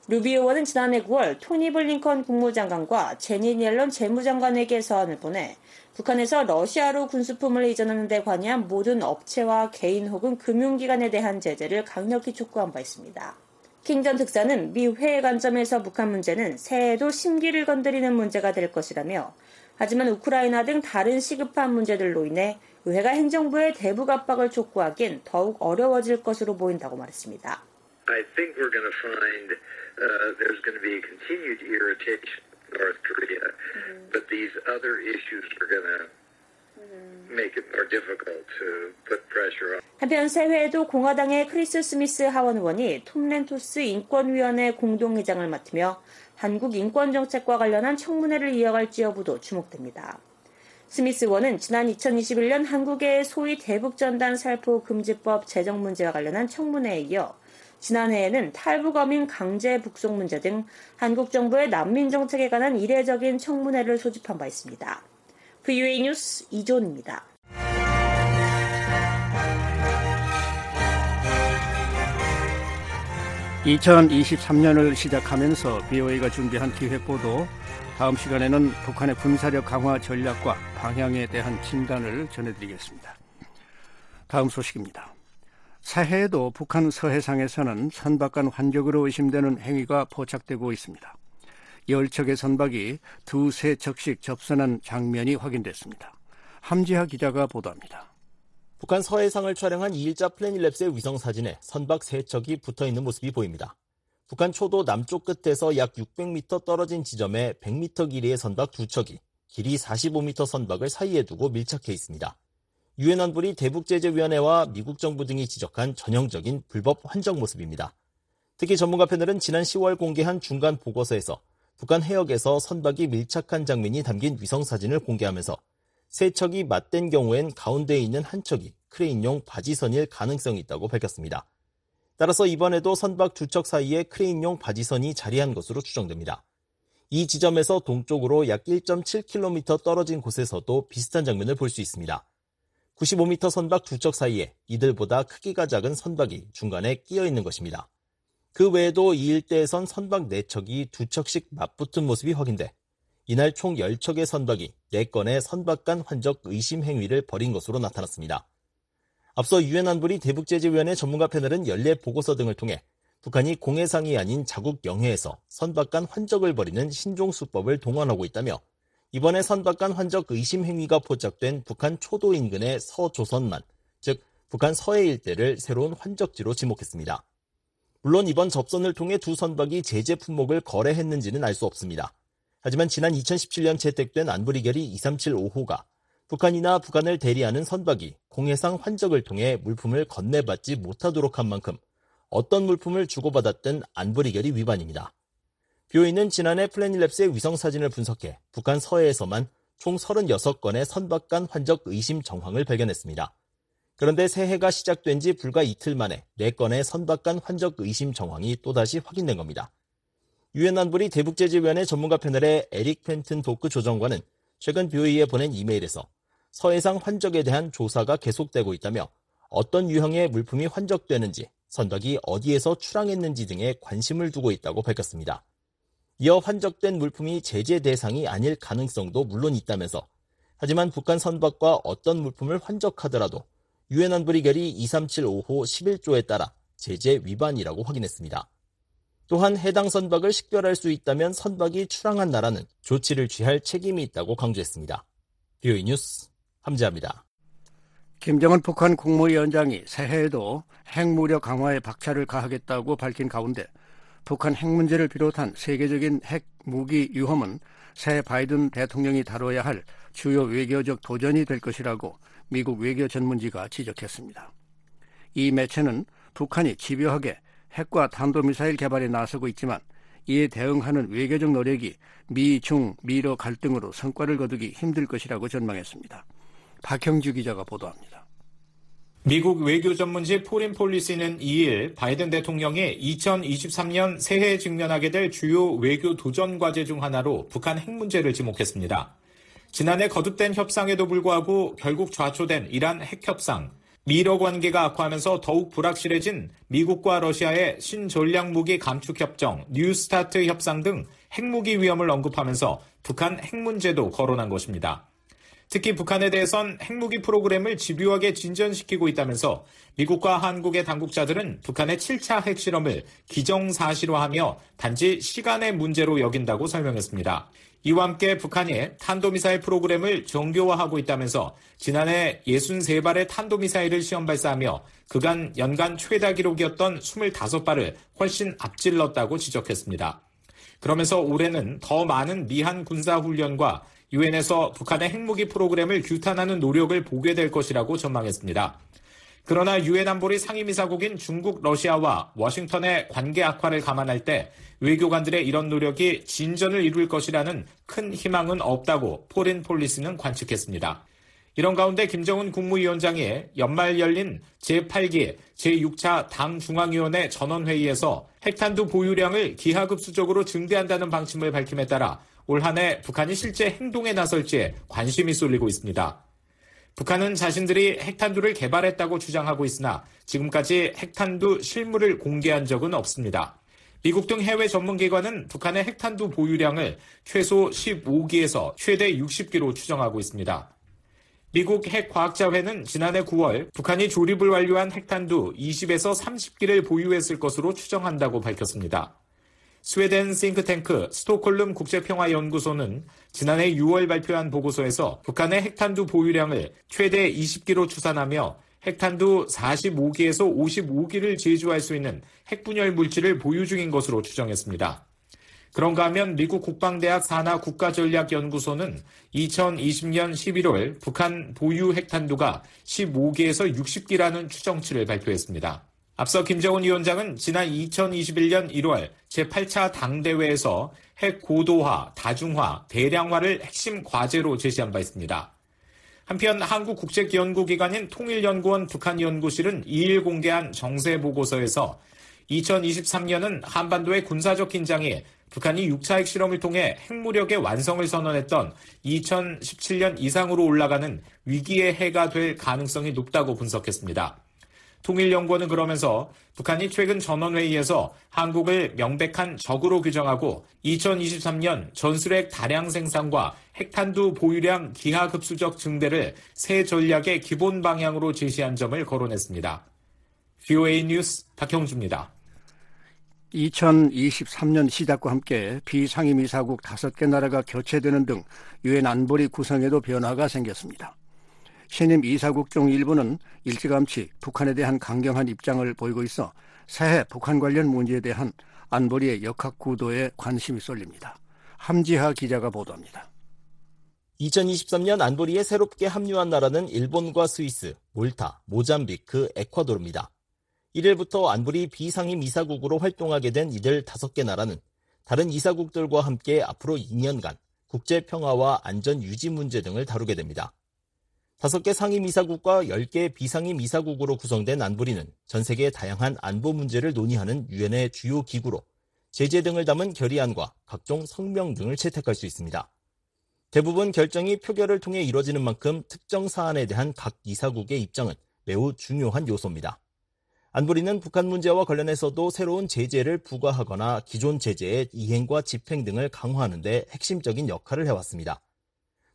루비오 의원은 지난해 9월 토니 블링컨 국무장관과 제니 옐런 재무장관에게 서한을 보내 북한에서 러시아로 군수품을 이전하는 데 관여한 모든 업체와 개인 혹은 금융기관에 대한 제재를 강력히 촉구한 바 있습니다. 킹전 특사는 미 회의 관점에서 북한 문제는 새해에도 심기를 건드리는 문제가 될 것이라며 하지만 우크라이나 등 다른 시급한 문제들로 인해 의회가 행정부의 대북 압박을 촉구하기엔 더욱 어려워질 것으로 보인다고 말했습니다. I think we're going find uh, there's going be continued irritation North Korea. Mm-hmm. But these other issues are going to make it more difficult to put pressure on. 한편 새해에도 공화당의 크리스 스미스 하원 의원이 톰 랜토스 인권위원회 공동의장을 맡으며 한국 인권 정책과 관련한 청문회를 이어갈지 여부도 주목됩니다. 스미스 의원은 지난 2021년 한국의 소위 대북전단 살포 금지법 제정 문제와 관련한 청문회에 이어 지난해에는 탈북어민 강제 북송 문제 등 한국 정부의 난민 정책에 관한 이례적인 청문회를 소집한 바 있습니다. VOA 뉴스 이존입니다. (2023년을) 시작하면서 BOA가 준비한 기획보도 다음 시간에는 북한의 군사력 강화 전략과 방향에 대한 진단을 전해드리겠습니다. 다음 소식입니다. 새해에도 북한 서해상에서는 선박간 환적으로 의심되는 행위가 포착되고 있습니다. 열척의 선박이 두세 척씩 접선한 장면이 확인됐습니다. 함지하 기자가 보도합니다. 북한 서해상을 촬영한 2일자 플래닛랩스의 위성 사진에 선박 세척이 붙어 있는 모습이 보입니다. 북한 초도 남쪽 끝에서 약 600m 떨어진 지점에 100m 길이의 선박 두 척이 길이 45m 선박을 사이에 두고 밀착해 있습니다. 유엔 안보리 대북제재위원회와 미국 정부 등이 지적한 전형적인 불법 환적 모습입니다. 특히 전문가 패널은 지난 10월 공개한 중간 보고서에서 북한 해역에서 선박이 밀착한 장면이 담긴 위성 사진을 공개하면서 세 척이 맞댄 경우엔 가운데에 있는 한 척이 크레인용 바지선일 가능성이 있다고 밝혔습니다. 따라서 이번에도 선박 두 척 사이에 크레인용 바지선이 자리한 것으로 추정됩니다. 이 지점에서 동쪽으로 약 1.7km 떨어진 곳에서도 비슷한 장면을 볼 수 있습니다. 95m 선박 두척 사이에 이들보다 크기가 작은 선박이 중간에 끼어 있는 것입니다. 그 외에도 이 일대에선 선박 4척이 두 척씩 맞붙은 모습이 확인돼 이날 총 10척의 선박이 4건의 선박 간 환적 의심 행위를 벌인 것으로 나타났습니다. 앞서 유엔 안보리 대북제재위원회 전문가 패널은 연례 보고서 등을 통해 북한이 공해상이 아닌 자국 영해에서 선박 간 환적을 벌이는 신종 수법을 동원하고 있다며 이번에 선박 간 환적 의심 행위가 포착된 북한 초도 인근의 서조선만, 즉 북한 서해 일대를 새로운 환적지로 지목했습니다. 물론 이번 접선을 통해 두 선박이 제재 품목을 거래했는지는 알 수 없습니다. 하지만 지난 2017년 채택된 안보리결의 2375호가 북한이나 북한을 대리하는 선박이 공해상 환적을 통해 물품을 건네받지 못하도록 한 만큼 어떤 물품을 주고받았든 안보리결의 위반입니다. 뷰이는 지난해 플래닛랩스의 위성 사진을 분석해 북한 서해에서만 총 36건의 선박 간 환적 의심 정황을 발견했습니다. 그런데 새해가 시작된 지 불과 이틀 만에 4건의 선박 간 환적 의심 정황이 또다시 확인된 겁니다. 유엔 안보리 대북제재위원회 전문가 패널의 에릭 펜튼 도크 조정관은 최근 뷰이에 보낸 이메일에서 서해상 환적에 대한 조사가 계속되고 있다며 어떤 유형의 물품이 환적되는지 선박이 어디에서 출항했는지 등에 관심을 두고 있다고 밝혔습니다. 이어 환적된 물품이 제재 대상이 아닐 가능성도 물론 있다면서 하지만 북한 선박과 어떤 물품을 환적하더라도 유엔 안보리 결의 2375호 11조에 따라 제재 위반이라고 확인했습니다. 또한 해당 선박을 식별할 수 있다면 선박이 출항한 나라는 조치를 취할 책임이 있다고 강조했습니다. 뷰이 뉴스 함재합니다. 김정은 북한 국무위원장이 새해에도 핵무력 강화에 박차를 가하겠다고 밝힌 가운데 북한 핵 문제를 비롯한 세계적인 핵 무기 위험은 새 바이든 대통령이 다뤄야 할 주요 외교적 도전이 될 것이라고 미국 외교 전문지가 지적했습니다. 이 매체는 북한이 집요하게 핵과 탄도미사일 개발에 나서고 있지만 이에 대응하는 외교적 노력이 미, 중, 미러 갈등으로 성과를 거두기 힘들 것이라고 전망했습니다. 박형주 기자가 보도합니다. 미국 외교 전문지 포린 폴리시는 2일 바이든 대통령이 2023년 새해에 직면하게 될 주요 외교 도전 과제 중 하나로 북한 핵 문제를 지목했습니다. 지난해 거듭된 협상에도 불구하고 결국 좌초된 이란 핵 협상, 미러 관계가 악화하면서 더욱 불확실해진 미국과 러시아의 신전략 무기 감축 협정, 뉴스타트 협상 등 핵무기 위험을 언급하면서 북한 핵 문제도 거론한 것입니다. 특히 북한에 대해선 핵무기 프로그램을 집요하게 진전시키고 있다면서 미국과 한국의 당국자들은 북한의 7차 핵실험을 기정사실화하며 단지 시간의 문제로 여긴다고 설명했습니다. 이와 함께 북한이 탄도미사일 프로그램을 정교화하고 있다면서 지난해 63발의 탄도미사일을 시험 발사하며 그간 연간 최다 기록이었던 25발을 훨씬 앞질렀다고 지적했습니다. 그러면서 올해는 더 많은 미한 군사훈련과 유엔에서 북한의 핵무기 프로그램을 규탄하는 노력을 보게 될 것이라고 전망했습니다. 그러나 유엔 안보리 상임이사국인 중국, 러시아와 워싱턴의 관계 악화를 감안할 때 외교관들의 이런 노력이 진전을 이룰 것이라는 큰 희망은 없다고 포린 폴리시는 관측했습니다. 이런 가운데 김정은 국무위원장이 연말 열린 제8기 제6차 당 중앙위원회 전원회의에서 핵탄두 보유량을 기하급수적으로 증대한다는 방침을 밝힘에 따라 올 한 해 북한이 실제 행동에 나설지에 관심이 쏠리고 있습니다. 북한은 자신들이 핵탄두를 개발했다고 주장하고 있으나 지금까지 핵탄두 실물을 공개한 적은 없습니다. 미국 등 해외 전문기관은 북한의 핵탄두 보유량을 최소 15기에서 최대 60기로 추정하고 있습니다. 미국 핵과학자회는 지난해 9월 북한이 조립을 완료한 핵탄두 20에서 30기를 보유했을 것으로 추정한다고 밝혔습니다. 스웨덴 싱크탱크 스톡홀름 국제평화연구소는 지난해 6월 발표한 보고서에서 북한의 핵탄두 보유량을 최대 20기로 추산하며 핵탄두 45기에서 55기를 제조할 수 있는 핵분열 물질을 보유 중인 것으로 추정했습니다. 그런가 하면 미국 국방대학 산하 국가전략연구소는 2020년 11월 북한 보유 핵탄두가 15개에서 60기라는 추정치를 발표했습니다. 앞서 김정은 위원장은 지난 2021년 1월 제8차 당대회에서 핵 고도화, 다중화, 대량화를 핵심 과제로 제시한 바 있습니다. 한편 한국국책연구기관인 통일연구원 북한연구실은 2일 공개한 정세보고서에서 2023년은 한반도의 군사적 긴장이 북한이 6차 핵실험을 통해 핵무력의 완성을 선언했던 2017년 이상으로 올라가는 위기의 해가 될 가능성이 높다고 분석했습니다. 통일연구원은 그러면서 북한이 최근 전원회의에서 한국을 명백한 적으로 규정하고 2023년 전술핵 다량 생산과 핵탄두 보유량 기하급수적 증대를 새 전략의 기본 방향으로 제시한 점을 거론했습니다. VOA 뉴스 박형주입니다. 2023년 시작과 함께 비상임이사국 5개 나라가 교체되는 등 유엔 안보리 구성에도 변화가 생겼습니다. 신임 이사국 중 일부는 일찌감치 북한에 대한 강경한 입장을 보이고 있어 새해 북한 관련 문제에 대한 안보리의 역학 구도에 관심이 쏠립니다. 함지하 기자가 보도합니다. 2023년 안보리에 새롭게 합류한 나라는 일본과 스위스, 몰타, 모잠비크, 에콰도르입니다. 1일부터 안보리 비상임 이사국으로 활동하게 된 이들 5개 나라는 다른 이사국들과 함께 앞으로 2년간 국제 평화와 안전 유지 문제 등을 다루게 됩니다. 5개 상임 이사국과 10개 비상임 이사국으로 구성된 안보리는 전 세계 다양한 안보 문제를 논의하는 유엔의 주요 기구로 제재 등을 담은 결의안과 각종 성명 등을 채택할 수 있습니다. 대부분 결정이 표결을 통해 이뤄지는 만큼 특정 사안에 대한 각 이사국의 입장은 매우 중요한 요소입니다. 안보리는 북한 문제와 관련해서도 새로운 제재를 부과하거나 기존 제재의 이행과 집행 등을 강화하는 데 핵심적인 역할을 해왔습니다.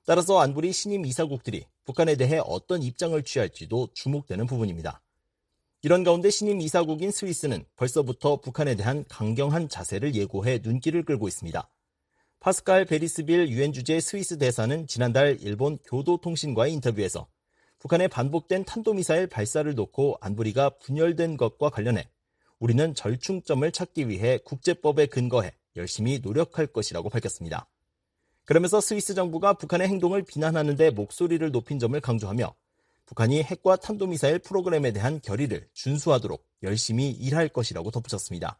따라서 안보리 신임 이사국들이 북한에 대해 어떤 입장을 취할지도 주목되는 부분입니다. 이런 가운데 신임 이사국인 스위스는 벌써부터 북한에 대한 강경한 자세를 예고해 눈길을 끌고 있습니다. 파스칼 베리스빌 유엔 주재 스위스 대사는 지난달 일본 교도통신과의 인터뷰에서 북한의 반복된 탄도미사일 발사를 놓고 안보리가 분열된 것과 관련해 우리는 절충점을 찾기 위해 국제법에 근거해 열심히 노력할 것이라고 밝혔습니다. 그러면서 스위스 정부가 북한의 행동을 비난하는데 목소리를 높인 점을 강조하며 북한이 핵과 탄도미사일 프로그램에 대한 결의를 준수하도록 열심히 일할 것이라고 덧붙였습니다.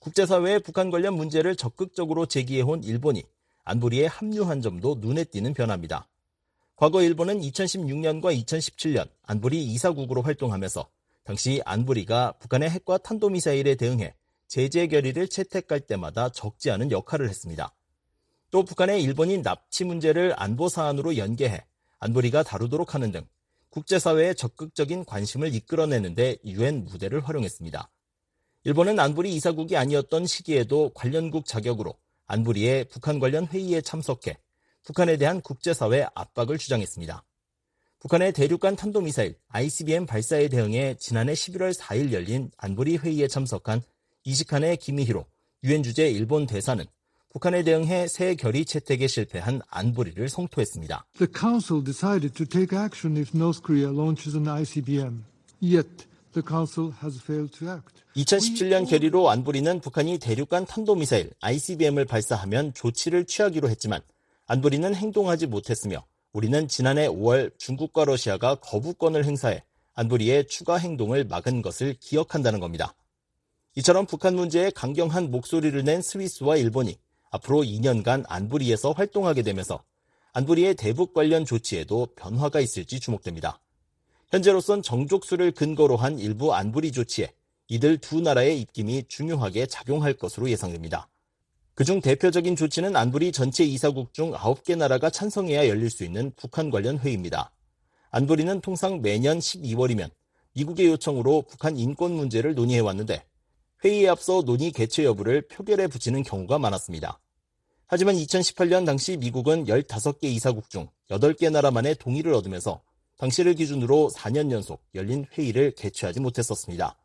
국제사회의 북한 관련 문제를 적극적으로 제기해온 일본이 안보리에 합류한 점도 눈에 띄는 변화입니다. 과거 일본은 2016년과 2017년 안보리 이사국으로 활동하면서 당시 안보리가 북한의 핵과 탄도미사일에 대응해 제재 결의를 채택할 때마다 적지 않은 역할을 했습니다. 또 북한의 일본인 납치 문제를 안보 사안으로 연계해 안보리가 다루도록 하는 등 국제사회의 적극적인 관심을 이끌어내는데 유엔 무대를 활용했습니다. 일본은 안보리 이사국이 아니었던 시기에도 관련국 자격으로 안보리의 북한 관련 회의에 참석해 북한에 대한 국제사회 압박을 주장했습니다. 북한의 대륙간 탄도미사일 ICBM 발사에 대응해 지난해 11월 4일 열린 안보리 회의에 참석한 이시칸의 기미히로 유엔 주재 일본 대사는 북한에 대응해 새 결의 채택에 실패한 안보리를 성토했습니다. The Council decided to take action if North Korea launches an ICBM. Yet the Council has failed to act. 2017년 결의로 안보리는 북한이 대륙간 탄도미사일 ICBM을 발사하면 조치를 취하기로 했지만 안보리는 행동하지 못했으며 우리는 지난해 5월 중국과 러시아가 거부권을 행사해 안보리의 추가 행동을 막은 것을 기억한다는 겁니다. 이처럼 북한 문제에 강경한 목소리를 낸 스위스와 일본이 앞으로 2년간 안보리에서 활동하게 되면서 안보리의 대북 관련 조치에도 변화가 있을지 주목됩니다. 현재로선 정족수를 근거로 한 일부 안보리 조치에 이들 두 나라의 입김이 중요하게 작용할 것으로 예상됩니다. 그중 대표적인 조치는 안보리 전체 이사국 중 9개 나라가 찬성해야 열릴 수 있는 북한 관련 회의입니다. 안보리는 통상 매년 12월이면 미국의 요청으로 북한 인권 문제를 논의해왔는데 회의에 앞서 논의 개최 여부를 표결에 붙이는 경우가 많았습니다. 하지만 2018년 당시 미국은 15개 이사국 중 8개 나라 만의 동의를 얻으면서 당시를 기준으로 4년 연속 열린 회의를 개최하지 못했었습니다.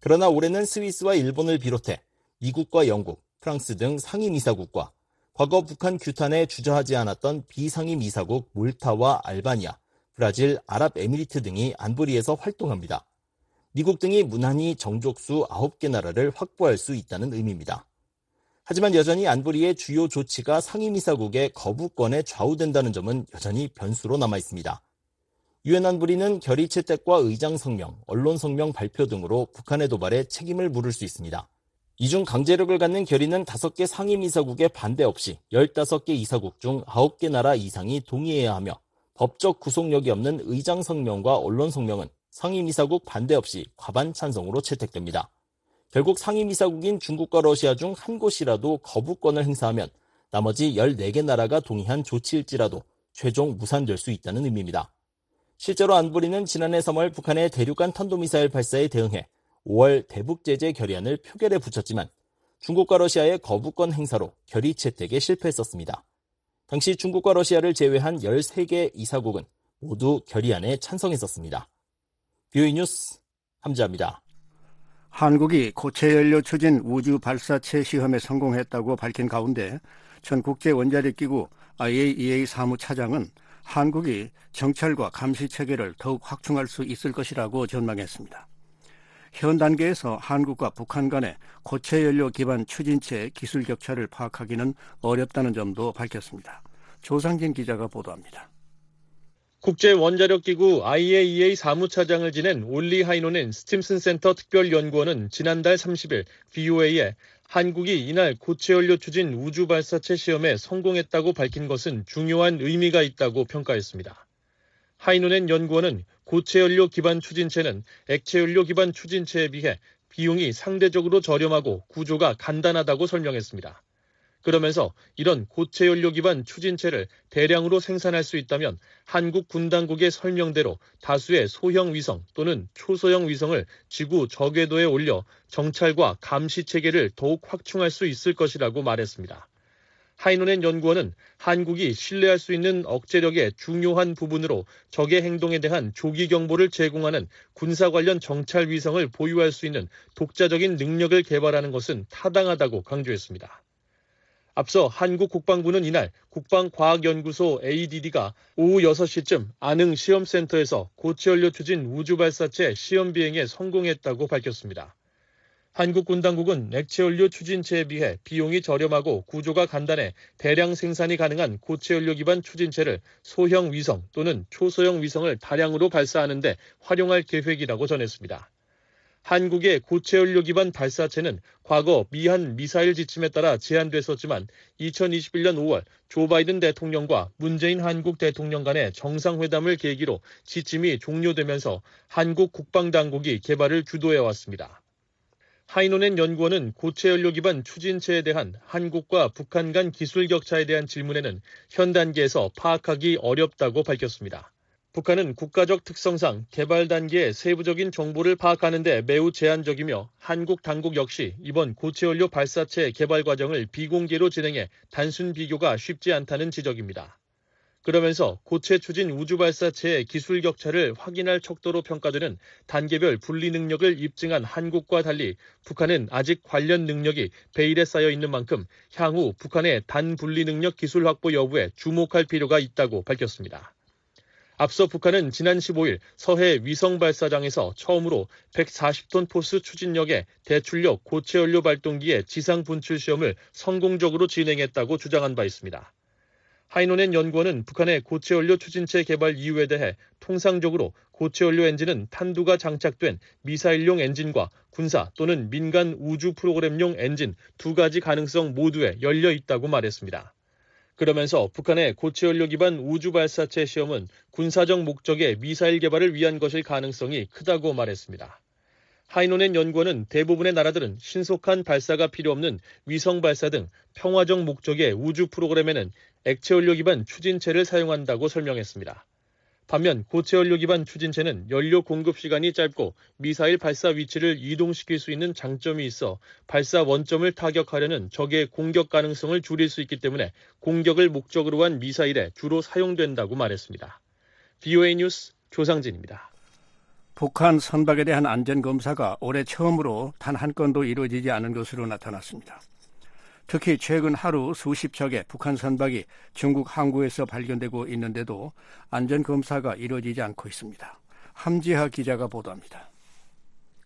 그러나 올해는 스위스와 일본을 비롯해 미국과 영국, 프랑스 등 상임 이사국과 과거 북한 규탄에 주저하지 않았던 비상임 이사국 몰타와 알바니아, 브라질, 아랍에미리트 등이 안보리에서 활동합니다. 미국 등이 무난히 정족수 9개 나라를 확보할 수 있다는 의미입니다. 하지만 여전히 안보리의 주요 조치가 상임이사국의 거부권에 좌우된다는 점은 여전히 변수로 남아 있습니다. 유엔 안보리는 결의 채택과 의장 성명, 언론 성명 발표 등으로 북한의 도발에 책임을 물을 수 있습니다. 이중 강제력을 갖는 결의는 5개 상임이사국의 반대 없이 15개 이사국 중 9개 나라 이상이 동의해야 하며 법적 구속력이 없는 의장 성명과 언론 성명은 상임이사국 반대 없이 과반 찬성으로 채택됩니다. 결국 상임이사국인 중국과 러시아 중 한 곳이라도 거부권을 행사하면 나머지 14개 나라가 동의한 조치일지라도 최종 무산될 수 있다는 의미입니다. 실제로 안보리는 지난해 3월 북한의 대륙간 탄도미사일 발사에 대응해 5월 대북 제재 결의안을 표결에 붙였지만 중국과 러시아의 거부권 행사로 결의 채택에 실패했었습니다. 당시 중국과 러시아를 제외한 13개 이사국은 모두 결의안에 찬성했었습니다. 뷰이 뉴스 함자입니다. 한국이 고체 연료 추진 우주 발사체 시험에 성공했다고 밝힌 가운데 전 국제 원자력 기구 IAEA 사무 차장은 한국이 정찰과 감시 체계를 더욱 확충할 수 있을 것이라고 전망했습니다. 현 단계에서 한국과 북한 간의 고체 연료 기반 추진체 기술 격차를 파악하기는 어렵다는 점도 밝혔습니다. 조상진 기자가 보도합니다. 국제원자력기구 IAEA 사무차장을 지낸 올리 하이노넨 스팀슨 센터 특별연구원은 지난달 30일 VOA에 한국이 이날 고체연료 추진 우주 발사체 시험에 성공했다고 밝힌 것은 중요한 의미가 있다고 평가했습니다. 하이노넨 연구원은 고체연료 기반 추진체는 액체연료 기반 추진체에 비해 비용이 상대적으로 저렴하고 구조가 간단하다고 설명했습니다. 그러면서 이런 고체 연료 기반 추진체를 대량으로 생산할 수 있다면 한국 군 당국의 설명대로 다수의 소형 위성 또는 초소형 위성을 지구 저궤도에 올려 정찰과 감시 체계를 더욱 확충할 수 있을 것이라고 말했습니다. 하이노넨 연구원은 한국이 신뢰할 수 있는 억제력의 중요한 부분으로 적의 행동에 대한 조기 경보를 제공하는 군사 관련 정찰 위성을 보유할 수 있는 독자적인 능력을 개발하는 것은 타당하다고 강조했습니다. 앞서 한국 국방부는 이날 국방과학연구소 ADD가 오후 6시쯤 안흥 시험센터에서 고체연료 추진 우주발사체 시험 비행에 성공했다고 밝혔습니다. 한국 군 당국은 액체연료 추진체에 비해 비용이 저렴하고 구조가 간단해 대량 생산이 가능한 고체연료 기반 추진체를 소형 위성 또는 초소형 위성을 다량으로 발사하는데 활용할 계획이라고 전했습니다. 한국의 고체 연료 기반 발사체는 과거 미한 미사일 지침에 따라 제한됐었지만 2021년 5월 조 바이든 대통령과 문재인 한국 대통령 간의 정상회담을 계기로 지침이 종료되면서 한국 국방 당국이 개발을 주도해 왔습니다. 하이노넨 연구원은 고체 연료 기반 추진체에 대한 한국과 북한 간 기술 격차에 대한 질문에는 현 단계에서 파악하기 어렵다고 밝혔습니다. 북한은 국가적 특성상 개발 단계의 세부적인 정보를 파악하는 데 매우 제한적이며 한국 당국 역시 이번 고체연료 발사체 개발 과정을 비공개로 진행해 단순 비교가 쉽지 않다는 지적입니다. 그러면서 고체 추진 우주 발사체의 기술 격차를 확인할 척도로 평가되는 단계별 분리 능력을 입증한 한국과 달리 북한은 아직 관련 능력이 베일에 쌓여 있는 만큼 향후 북한의 단 분리 능력 기술 확보 여부에 주목할 필요가 있다고 밝혔습니다. 앞서 북한은 지난 15일 서해 위성 발사장에서 처음으로 140톤 force 추진력의 대출력 고체 연료 발동기의 지상 분출 시험을 성공적으로 진행했다고 주장한 바 있습니다. 하이노넨 연구원은 북한의 고체 연료 추진체 개발 이유에 대해 통상적으로 고체 연료 엔진은 탄두가 장착된 미사일용 엔진과 군사 또는 민간 우주 프로그램용 엔진 두 가지 가능성 모두에 열려 있다고 말했습니다. 그러면서 북한의 고체연료 기반 우주 발사체 시험은 군사적 목적의 미사일 개발을 위한 것일 가능성이 크다고 말했습니다. 하이노넨 연구원은 대부분의 나라들은 신속한 발사가 필요 없는 위성 발사 등 평화적 목적의 우주 프로그램에는 액체 연료 기반 추진체를 사용한다고 설명했습니다. 반면 고체연료 기반 추진체는 연료 공급 시간이 짧고 미사일 발사 위치를 이동시킬 수 있는 장점이 있어 발사 원점을 타격하려는 적의 공격 가능성을 줄일 수 있기 때문에 공격을 목적으로 한 미사일에 주로 사용된다고 말했습니다. BOA 뉴스 조상진입니다. 북한 선박에 대한 안전검사가 올해 처음으로 단 한 건도 이루어지지 않은 것으로 나타났습니다. 특히 최근 하루 수십 척의 북한 선박이 중국 항구에서 발견되고 있는데도 안전검사가 이루어지지 않고 있습니다. 함지하 기자가 보도합니다.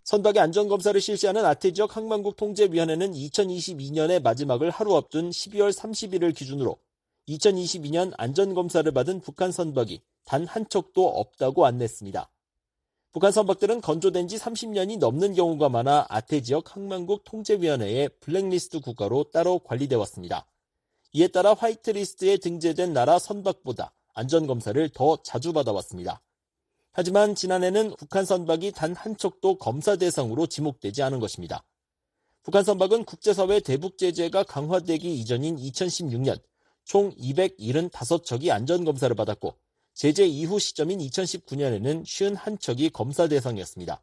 선박의 안전검사를 실시하는 아태지역 항만국 통제위원회는 2022년의 마지막을 하루 앞둔 12월 30일을 기준으로 2022년 안전검사를 받은 북한 선박이 단 한 척도 없다고 안냈습니다. 북한 선박들은 건조된 지 30년이 넘는 경우가 많아 아태 지역 항만국 통제위원회의 블랙리스트 국가로 따로 관리돼 왔습니다. 이에 따라 화이트리스트에 등재된 나라 선박보다 안전검사를 더 자주 받아왔습니다. 하지만 지난해는 북한 선박이 단 한 척도 검사 대상으로 지목되지 않은 것입니다. 북한 선박은 국제사회 대북 제재가 강화되기 이전인 2016년 총 275척이 안전검사를 받았고 제재 이후 시점인 2019년에는 51척이 검사 대상이었습니다.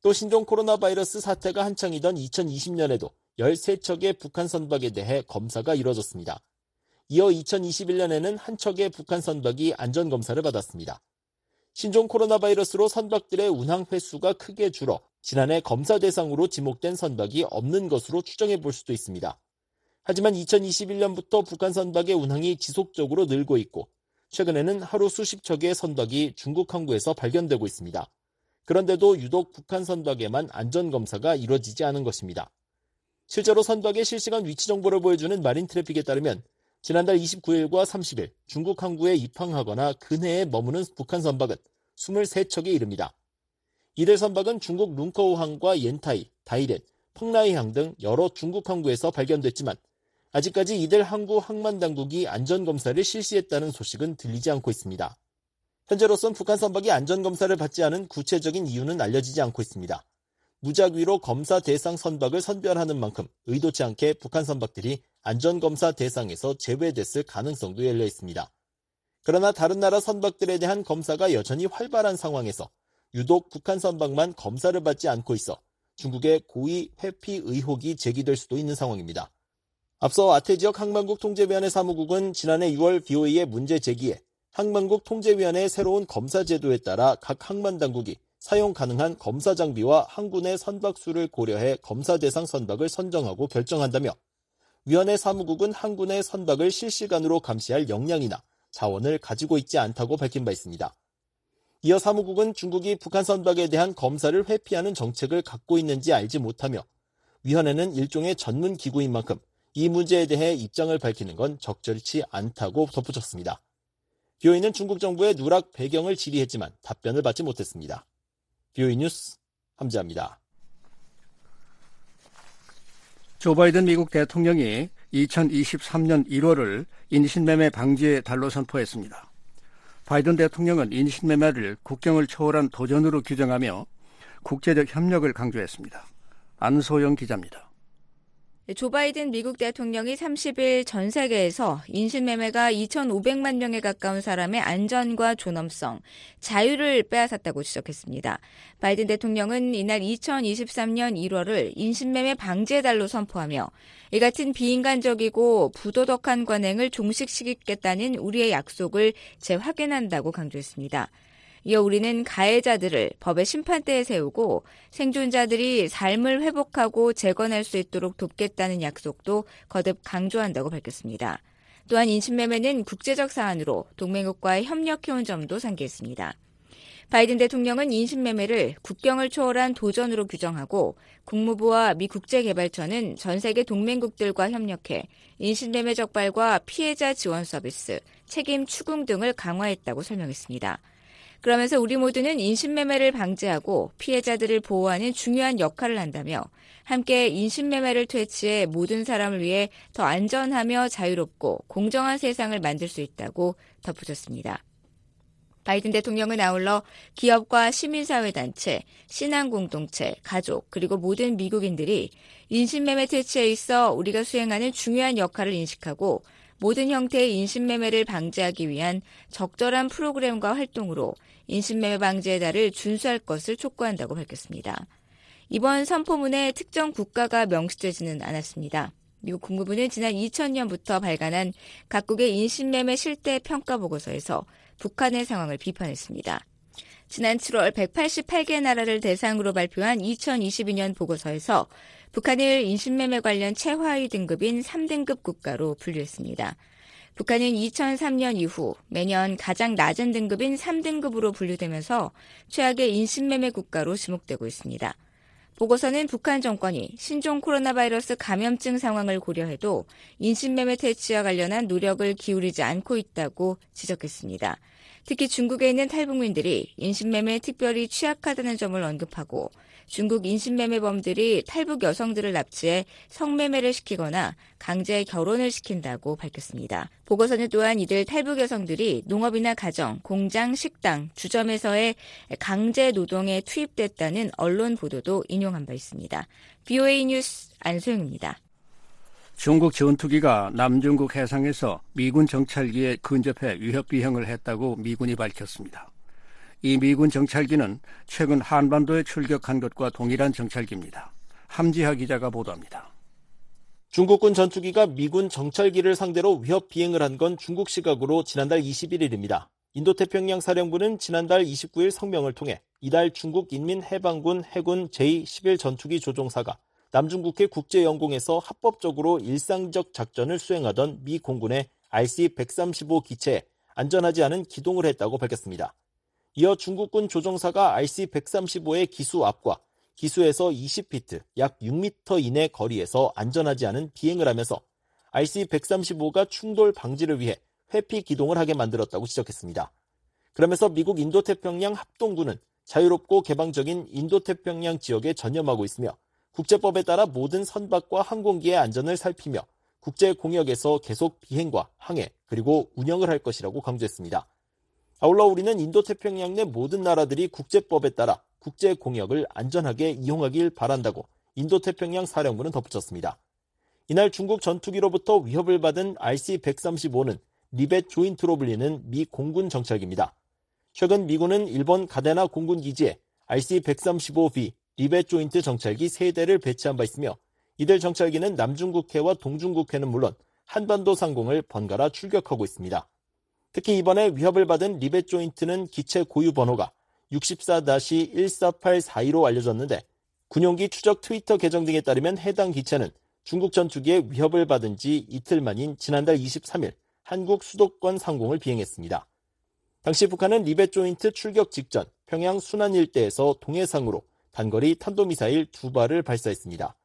또 신종 코로나 바이러스 사태가 한창이던 2020년에도 13척의 북한 선박에 대해 검사가 이뤄졌습니다. 이어 2021년에는 한 척의 북한 선박이 안전검사를 받았습니다. 신종 코로나 바이러스로 선박들의 운항 횟수가 크게 줄어 지난해 검사 대상으로 지목된 선박이 없는 것으로 추정해 볼 수도 있습니다. 하지만 2021년부터 북한 선박의 운항이 지속적으로 늘고 있고 최근에는 하루 수십 척의 선박이 중국 항구에서 발견되고 있습니다. 그런데도 유독 북한 선박에만 안전검사가 이뤄지지 않은 것입니다. 실제로 선박의 실시간 위치 정보를 보여주는 마린 트래픽에 따르면 지난달 29일과 30일 중국 항구에 입항하거나 근해에 머무는 북한 선박은 23척에 이릅니다. 이들 선박은 중국 룽커우항과 옌타이, 다이렌, 펑라이항 등 여러 중국 항구에서 발견됐지만 아직까지 이들 항구 항만 당국이 안전검사를 실시했다는 소식은 들리지 않고 있습니다. 현재로선 북한 선박이 안전검사를 받지 않은 구체적인 이유는 알려지지 않고 있습니다. 무작위로 검사 대상 선박을 선별하는 만큼 의도치 않게 북한 선박들이 안전검사 대상에서 제외됐을 가능성도 열려 있습니다. 그러나 다른 나라 선박들에 대한 검사가 여전히 활발한 상황에서 유독 북한 선박만 검사를 받지 않고 있어 중국의 고의 회피 의혹이 제기될 수도 있는 상황입니다. 앞서 아태지역 항만국 통제위원회 사무국은 지난해 6월 BOE의 문제 제기에 항만국 통제위원회의 새로운 검사 제도에 따라 각 항만 당국이 사용 가능한 검사 장비와 내 선박 수를 고려해 검사 대상 선박을 선정하고 결정한다며 위원회 사무국은 내 선박을 실시간으로 감시할 역량이나 자원을 가지고 있지 않다고 밝힌 바 있습니다. 이어 사무국은 중국이 북한 선박에 대한 검사를 회피하는 정책을 갖고 있는지 알지 못하며 위원회는 일종의 전문 기구인 만큼 이 문제에 대해 입장을 밝히는 건 적절치 않다고 덧붙였습니다. 비오이는 중국 정부의 누락 배경을 질의했지만 답변을 받지 못했습니다. 비오이 뉴스 함지합니다. 조 바이든 미국 대통령이 2023년 1월을 인신매매 방지의 달로 선포했습니다. 바이든 대통령은 인신매매를 국경을 초월한 도전으로 규정하며 국제적 협력을 강조했습니다. 안소영 기자입니다. 조 바이든 미국 대통령이 30일 전 세계에서 인신매매가 2,500만 명에 가까운 사람의 안전과 존엄성, 자유를 빼앗았다고 지적했습니다. 바이든 대통령은 이날 2023년 1월을 인신매매 방지의 달로 선포하며 이 같은 비인간적이고 부도덕한 관행을 종식시키겠다는 우리의 약속을 재확인한다고 강조했습니다. 이어 우리는 가해자들을 법의 심판대에 세우고 생존자들이 삶을 회복하고 재건할 수 있도록 돕겠다는 약속도 거듭 강조한다고 밝혔습니다. 또한 인신매매는 국제적 사안으로 동맹국과의 협력해온 점도 상기했습니다. 바이든 대통령은 인신매매를 국경을 초월한 도전으로 규정하고 국무부와 미 국제개발처는 전 세계 동맹국들과 협력해 인신매매 적발과 피해자 지원 서비스, 책임 추궁 등을 강화했다고 설명했습니다. 그러면서 우리 모두는 인신매매를 방지하고 피해자들을 보호하는 중요한 역할을 한다며 함께 인신매매를 퇴치해 모든 사람을 위해 더 안전하며 자유롭고 공정한 세상을 만들 수 있다고 덧붙였습니다. 바이든 대통령은 아울러 기업과 시민사회단체, 신앙공동체, 가족, 그리고 모든 미국인들이 인신매매 퇴치에 있어 우리가 수행하는 중요한 역할을 인식하고 모든 형태의 인신매매를 방지하기 위한 적절한 프로그램과 활동으로 인신매매 방지의 달을 준수할 것을 촉구한다고 밝혔습니다. 이번 선포문에 특정 국가가 명시되지는 않았습니다. 미국 국무부는 지난 2000년부터 발간한 각국의 인신매매 실태 평가 보고서에서 북한의 상황을 비판했습니다. 지난 7월 188개 나라를 대상으로 발표한 2022년 보고서에서 북한을 인신매매 관련 최하위 등급인 3등급 국가로 분류했습니다. 북한은 2003년 이후 매년 가장 낮은 등급인 3등급으로 분류되면서 최악의 인신매매 국가로 지목되고 있습니다. 보고서는 북한 정권이 신종 코로나 바이러스 감염증 상황을 고려해도 인신매매 퇴치와 관련한 노력을 기울이지 않고 있다고 지적했습니다. 특히 중국에 있는 탈북민들이 인신매매에 특별히 취약하다는 점을 언급하고 중국 인신매매범들이 탈북 여성들을 납치해 성매매를 시키거나 강제 결혼을 시킨다고 밝혔습니다. 보고서는 또한 이들 탈북 여성들이 농업이나 가정, 공장, 식당, 주점에서의 강제 노동에 투입됐다는 언론 보도도 인용한 바 있습니다. BOA 뉴스 안소영입니다. 중국 전투기가 남중국 해상에서 미군 정찰기에 근접해 위협 비행을 했다고 미군이 밝혔습니다. 이 미군 정찰기는 최근 한반도에 출격한 것과 동일한 정찰기입니다. 함지하 기자가 보도합니다. 중국군 전투기가 미군 정찰기를 상대로 위협 비행을 한 건 중국 시각으로 지난달 21일입니다. 인도태평양 사령부는 지난달 29일 성명을 통해 이달 중국 인민해방군 해군 제11 전투기 조종사가 남중국해 국제영공에서 합법적으로 일상적 작전을 수행하던 미 공군의 RC-135 기체에 안전하지 않은 기동을 했다고 밝혔습니다. 이어 중국군 조종사가 RC-135의 기수 앞과 기수에서 20피트, 약 6m 이내 거리에서 안전하지 않은 비행을 하면서 RC-135가 충돌 방지를 위해 회피 기동을 하게 만들었다고 지적했습니다. 그러면서 미국 인도태평양 합동군은 자유롭고 개방적인 인도태평양 지역에 전념하고 있으며 국제법에 따라 모든 선박과 항공기의 안전을 살피며 국제 공역에서 계속 비행과 항해 그리고 운영을 할 것이라고 강조했습니다. 아울러 우리는 인도태평양 내 모든 나라들이 국제법에 따라 국제 공역을 안전하게 이용하길 바란다고 인도태평양 사령부는 덧붙였습니다. 이날 중국 전투기로부터 위협을 받은 RC-135는 리벳 조인트로 불리는 미 공군 정찰기입니다. 최근 미군은 일본 가데나 공군 기지에 RC-135B 리벳 조인트 정찰기 3대를 배치한 바 있으며 이들 정찰기는 남중국해와 동중국해는 물론 한반도 상공을 번갈아 출격하고 있습니다. 특히 이번에 위협을 받은 리벳 조인트는 기체 고유 번호가 64-14842로 알려졌는데 군용기 추적 트위터 계정 등에 따르면 해당 기체는 중국 전투기에 위협을 받은 지 이틀 만인 지난달 23일 한국 수도권 상공을 비행했습니다. 당시 북한은 리벳 조인트 출격 직전 평양 순안 일대에서 동해상으로 단거리 탄도미사일 두 발을 발사했습니다.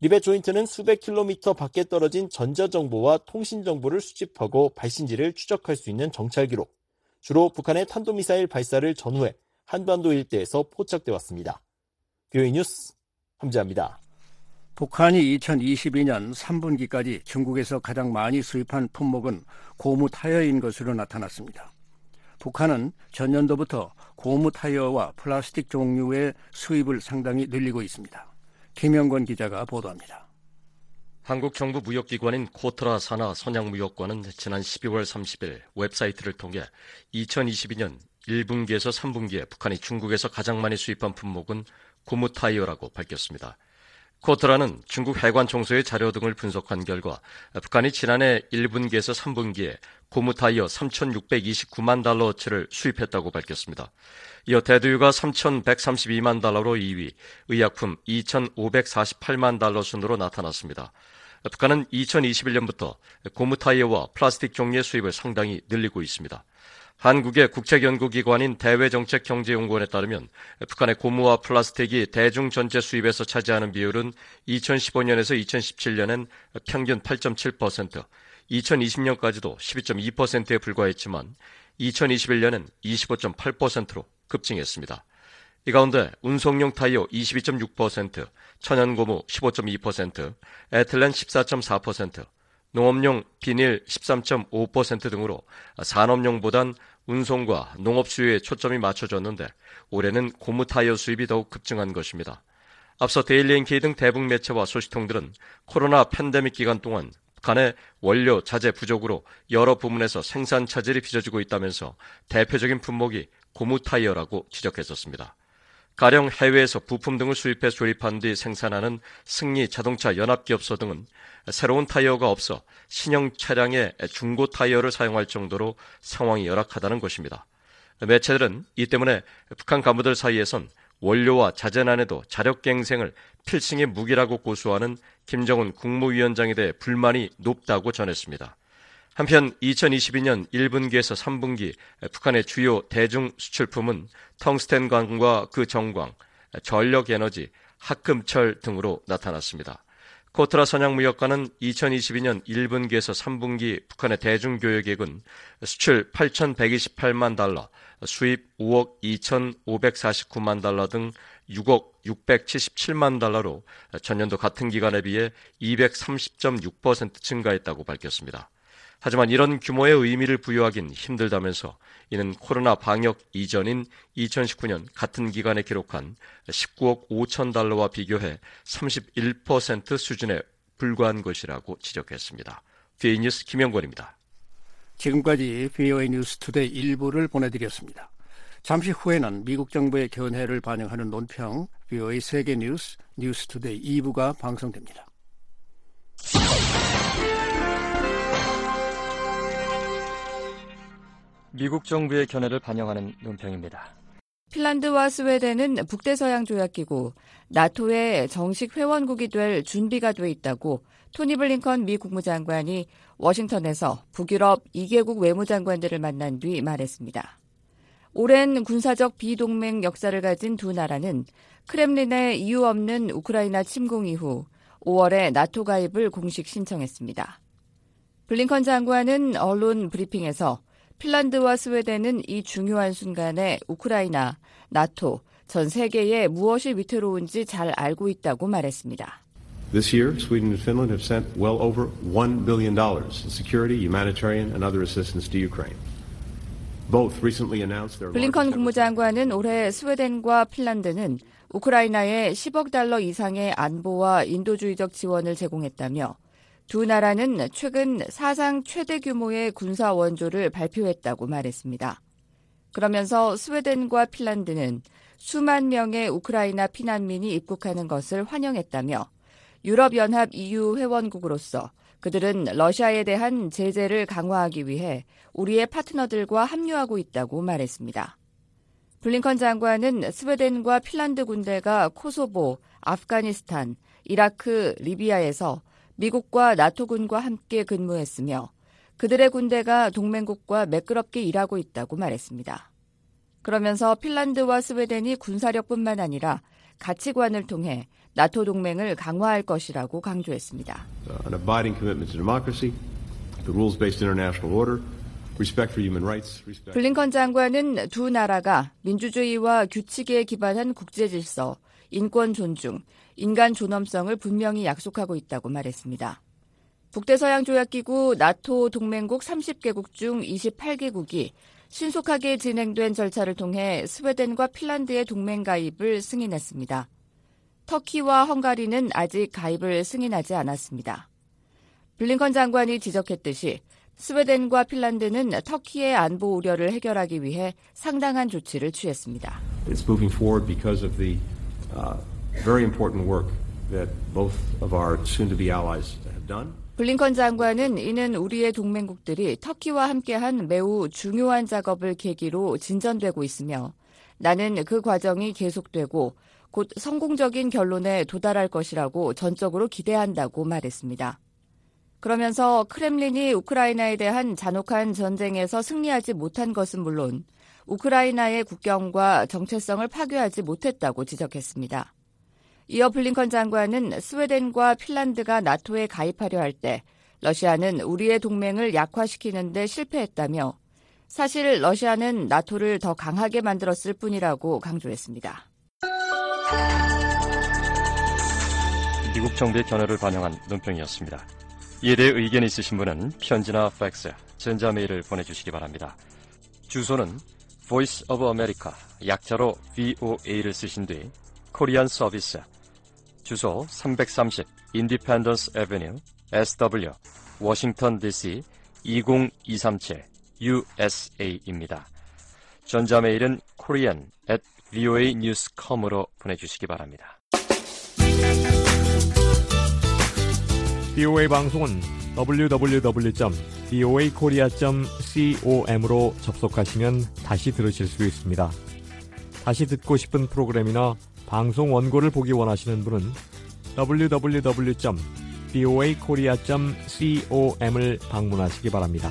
리벳 조인트는 수백 킬로미터 밖에 떨어진 전자정보와 통신정보를 수집하고 발신지를 추적할 수 있는 정찰기로 주로 북한의 탄도미사일 발사를 전후해 한반도 일대에서 포착돼 왔습니다. VOA 뉴스 함지하입니다. 북한이 2022년 3분기까지 중국에서 가장 많이 수입한 품목은 고무 타이어인 것으로 나타났습니다. 북한은 전년도부터 고무 타이어와 플라스틱 종류의 수입을 상당히 늘리고 있습니다. 김영권 기자가 보도합니다. 한국 정부 무역기관인 코트라 산하 선양무역관은 지난 12월 30일 웹사이트를 통해 2022년 1분기에서 3분기에 북한이 중국에서 가장 많이 수입한 품목은 고무 타이어라고 밝혔습니다. 코트라는 중국 해관 청소의 자료 등을 분석한 결과 북한이 지난해 1분기에서 3분기에 고무 타이어 3,629만 달러어치를 수입했다고 밝혔습니다. 이어 대두유가 3,132만 달러로 2위, 의약품 2,548만 달러 순으로 나타났습니다. 북한은 2021년부터 고무 타이어와 플라스틱 종류의 수입을 상당히 늘리고 있습니다. 한국의 국책연구기관인 대외정책경제연구원에 따르면 북한의 고무와 플라스틱이 대중 전체 수입에서 차지하는 비율은 2015년에서 2017년엔 평균 8.7%, 2020년까지도 12.2%에 불과했지만 2021년엔 25.8%로 급증했습니다. 이 가운데 운송용 타이어 22.6%, 천연고무 15.2%, 에틸렌 14.4%, 농업용 비닐 13.5% 등으로 산업용보단 운송과 농업 수요에 초점이 맞춰졌는데 올해는 고무 타이어 수입이 더욱 급증한 것입니다. 앞서 데일리 NK 등 대북 매체와 소식통들은 코로나 팬데믹 기간 동안 북한의 원료 자재 부족으로 여러 부문에서 생산 차질이 빚어지고 있다면서 대표적인 품목이 고무 타이어라고 지적했었습니다. 가령 해외에서 부품 등을 수입해 조립한 뒤 생산하는 승리 자동차 연합기업소 등은 새로운 타이어가 없어 신형 차량에 중고 타이어를 사용할 정도로 상황이 열악하다는 것입니다. 매체들은 이 때문에 북한 간부들 사이에선 원료와 자재난에도 자력갱생을 필승의 무기라고 고수하는 김정은 국무위원장에 대해 불만이 높다고 전했습니다. 한편 2022년 1분기에서 3분기 북한의 주요 대중 수출품은 텅스텐광과 그 정광, 전력 에너지, 학금철 등으로 나타났습니다. 코트라 선양무역과는 2022년 1분기에서 3분기 북한의 대중교역액은 수출 8,128만 달러, 수입 5억 2,549만 달러 등 6억 677만 달러로 전년도 같은 기간에 비해 230.6% 증가했다고 밝혔습니다. 하지만 이런 규모의 의미를 부여하긴 힘들다면서 이는 코로나 방역 이전인 2019년 같은 기간에 기록한 19억 5천 달러와 비교해 31% 수준에 불과한 것이라고 지적했습니다. VOA 뉴스 김영권입니다. 지금까지 VOA 뉴스 투데이 일부를 보내드렸습니다. 잠시 후에는 미국 정부의 견해를 반영하는 논평 VOA 세계 뉴스 뉴스 투데이 2부가 방송됩니다. 미국 정부의 견해를 반영하는 논평입니다. 핀란드와 스웨덴은 북대서양 조약기구 나토의 정식 회원국이 될 준비가 돼 있다고 토니 블링컨 미 국무장관이 워싱턴에서 북유럽 2개국 외무장관들을 만난 뒤 말했습니다. 오랜 군사적 비동맹 역사를 가진 두 나라는 크렘린의 이유 없는 우크라이나 침공 이후 5월에 나토 가입을 공식 신청했습니다. 블링컨 장관은 언론 브리핑에서 핀란드와 스웨덴은 이 중요한 순간에 우크라이나, 나토, 전 세계에 무엇이 위태로운지 잘 알고 있다고 말했습니다. This year, Sweden and Finland have sent well over $1 billion in security, humanitarian, and other assistance to Ukraine. 블링컨 국무장관은 올해 스웨덴과 핀란드는 우크라이나에 10억 달러 이상의 안보와 인도주의적 지원을 제공했다며 두 나라는 최근 사상 최대 규모의 군사 원조를 발표했다고 말했습니다. 그러면서 스웨덴과 핀란드는 수만 명의 우크라이나 피난민이 입국하는 것을 환영했다며 유럽연합 EU 회원국으로서 그들은 러시아에 대한 제재를 강화하기 위해 우리의 파트너들과 합류하고 있다고 말했습니다. 블링컨 장관은 스웨덴과 핀란드 군대가 코소보, 아프가니스탄, 이라크, 리비아에서 미국과 나토군과 함께 근무했으며 그들의 군대가 동맹국과 매끄럽게 일하고 있다고 말했습니다. 그러면서 핀란드와 스웨덴이 군사력뿐만 아니라 가치관을 통해 나토 동맹을 강화할 것이라고 강조했습니다. An abiding commitment to democracy, the rules-based international order, respect for human rights, respect. 블링컨 장관은 두 나라가 민주주의와 규칙에 기반한 국제 질서, 인권 존중, 인간 존엄성을 분명히 약속하고 있다고 말했습니다. 북대서양 조약기구 나토 동맹국 30개국 중 28개국이 신속하게 진행된 절차를 통해 스웨덴과 핀란드의 동맹 가입을 승인했습니다. 터키와 헝가리는 아직 가입을 승인하지 않았습니다. 블링컨 장관이 지적했듯이 스웨덴과 핀란드는 터키의 안보 우려를 해결하기 위해 상당한 조치를 취했습니다. It's very important work that both of our soon-to-be allies have done. 블링컨 장관은 이는 우리의 동맹국들이 터키와 함께한 매우 중요한 작업을 계기로 진전되고 있으며 나는 그 과정이 계속되고 곧 성공적인 결론에 도달할 것이라고 전적으로 기대한다고 말했습니다. 그러면서 크렘린이 우크라이나에 대한 잔혹한 전쟁에서 승리하지 못한 것은 물론 우크라이나의 국경과 정체성을 파괴하지 못했다고 지적했습니다. 이어 블링컨 장관은 스웨덴과 핀란드가 나토에 가입하려 할 때 러시아는 우리의 동맹을 약화시키는데 실패했다며 사실 러시아는 나토를 더 강하게 만들었을 뿐이라고 강조했습니다. 미국 정부의 견해를 반영한 논평이었습니다. 이에 대해 의견 있으신 분은 편지나 팩스, 전자메일을 보내주시기 바랍니다. 주소는 Voice of America, 약자로 VOA를 쓰신 뒤 Korean Service, 주소 330 Independence Avenue SW Washington DC 20237 USA입니다. 전자메일은 korean at voanews.com으로 보내주시기 바랍니다. BOA 방송은 www.boakorea.com으로 접속하시면 다시 들으실 수 있습니다. 다시 듣고 싶은 프로그램이나 방송 원고를 보기 원하시는 분은 www.boakorea.com을 방문하시기 바랍니다.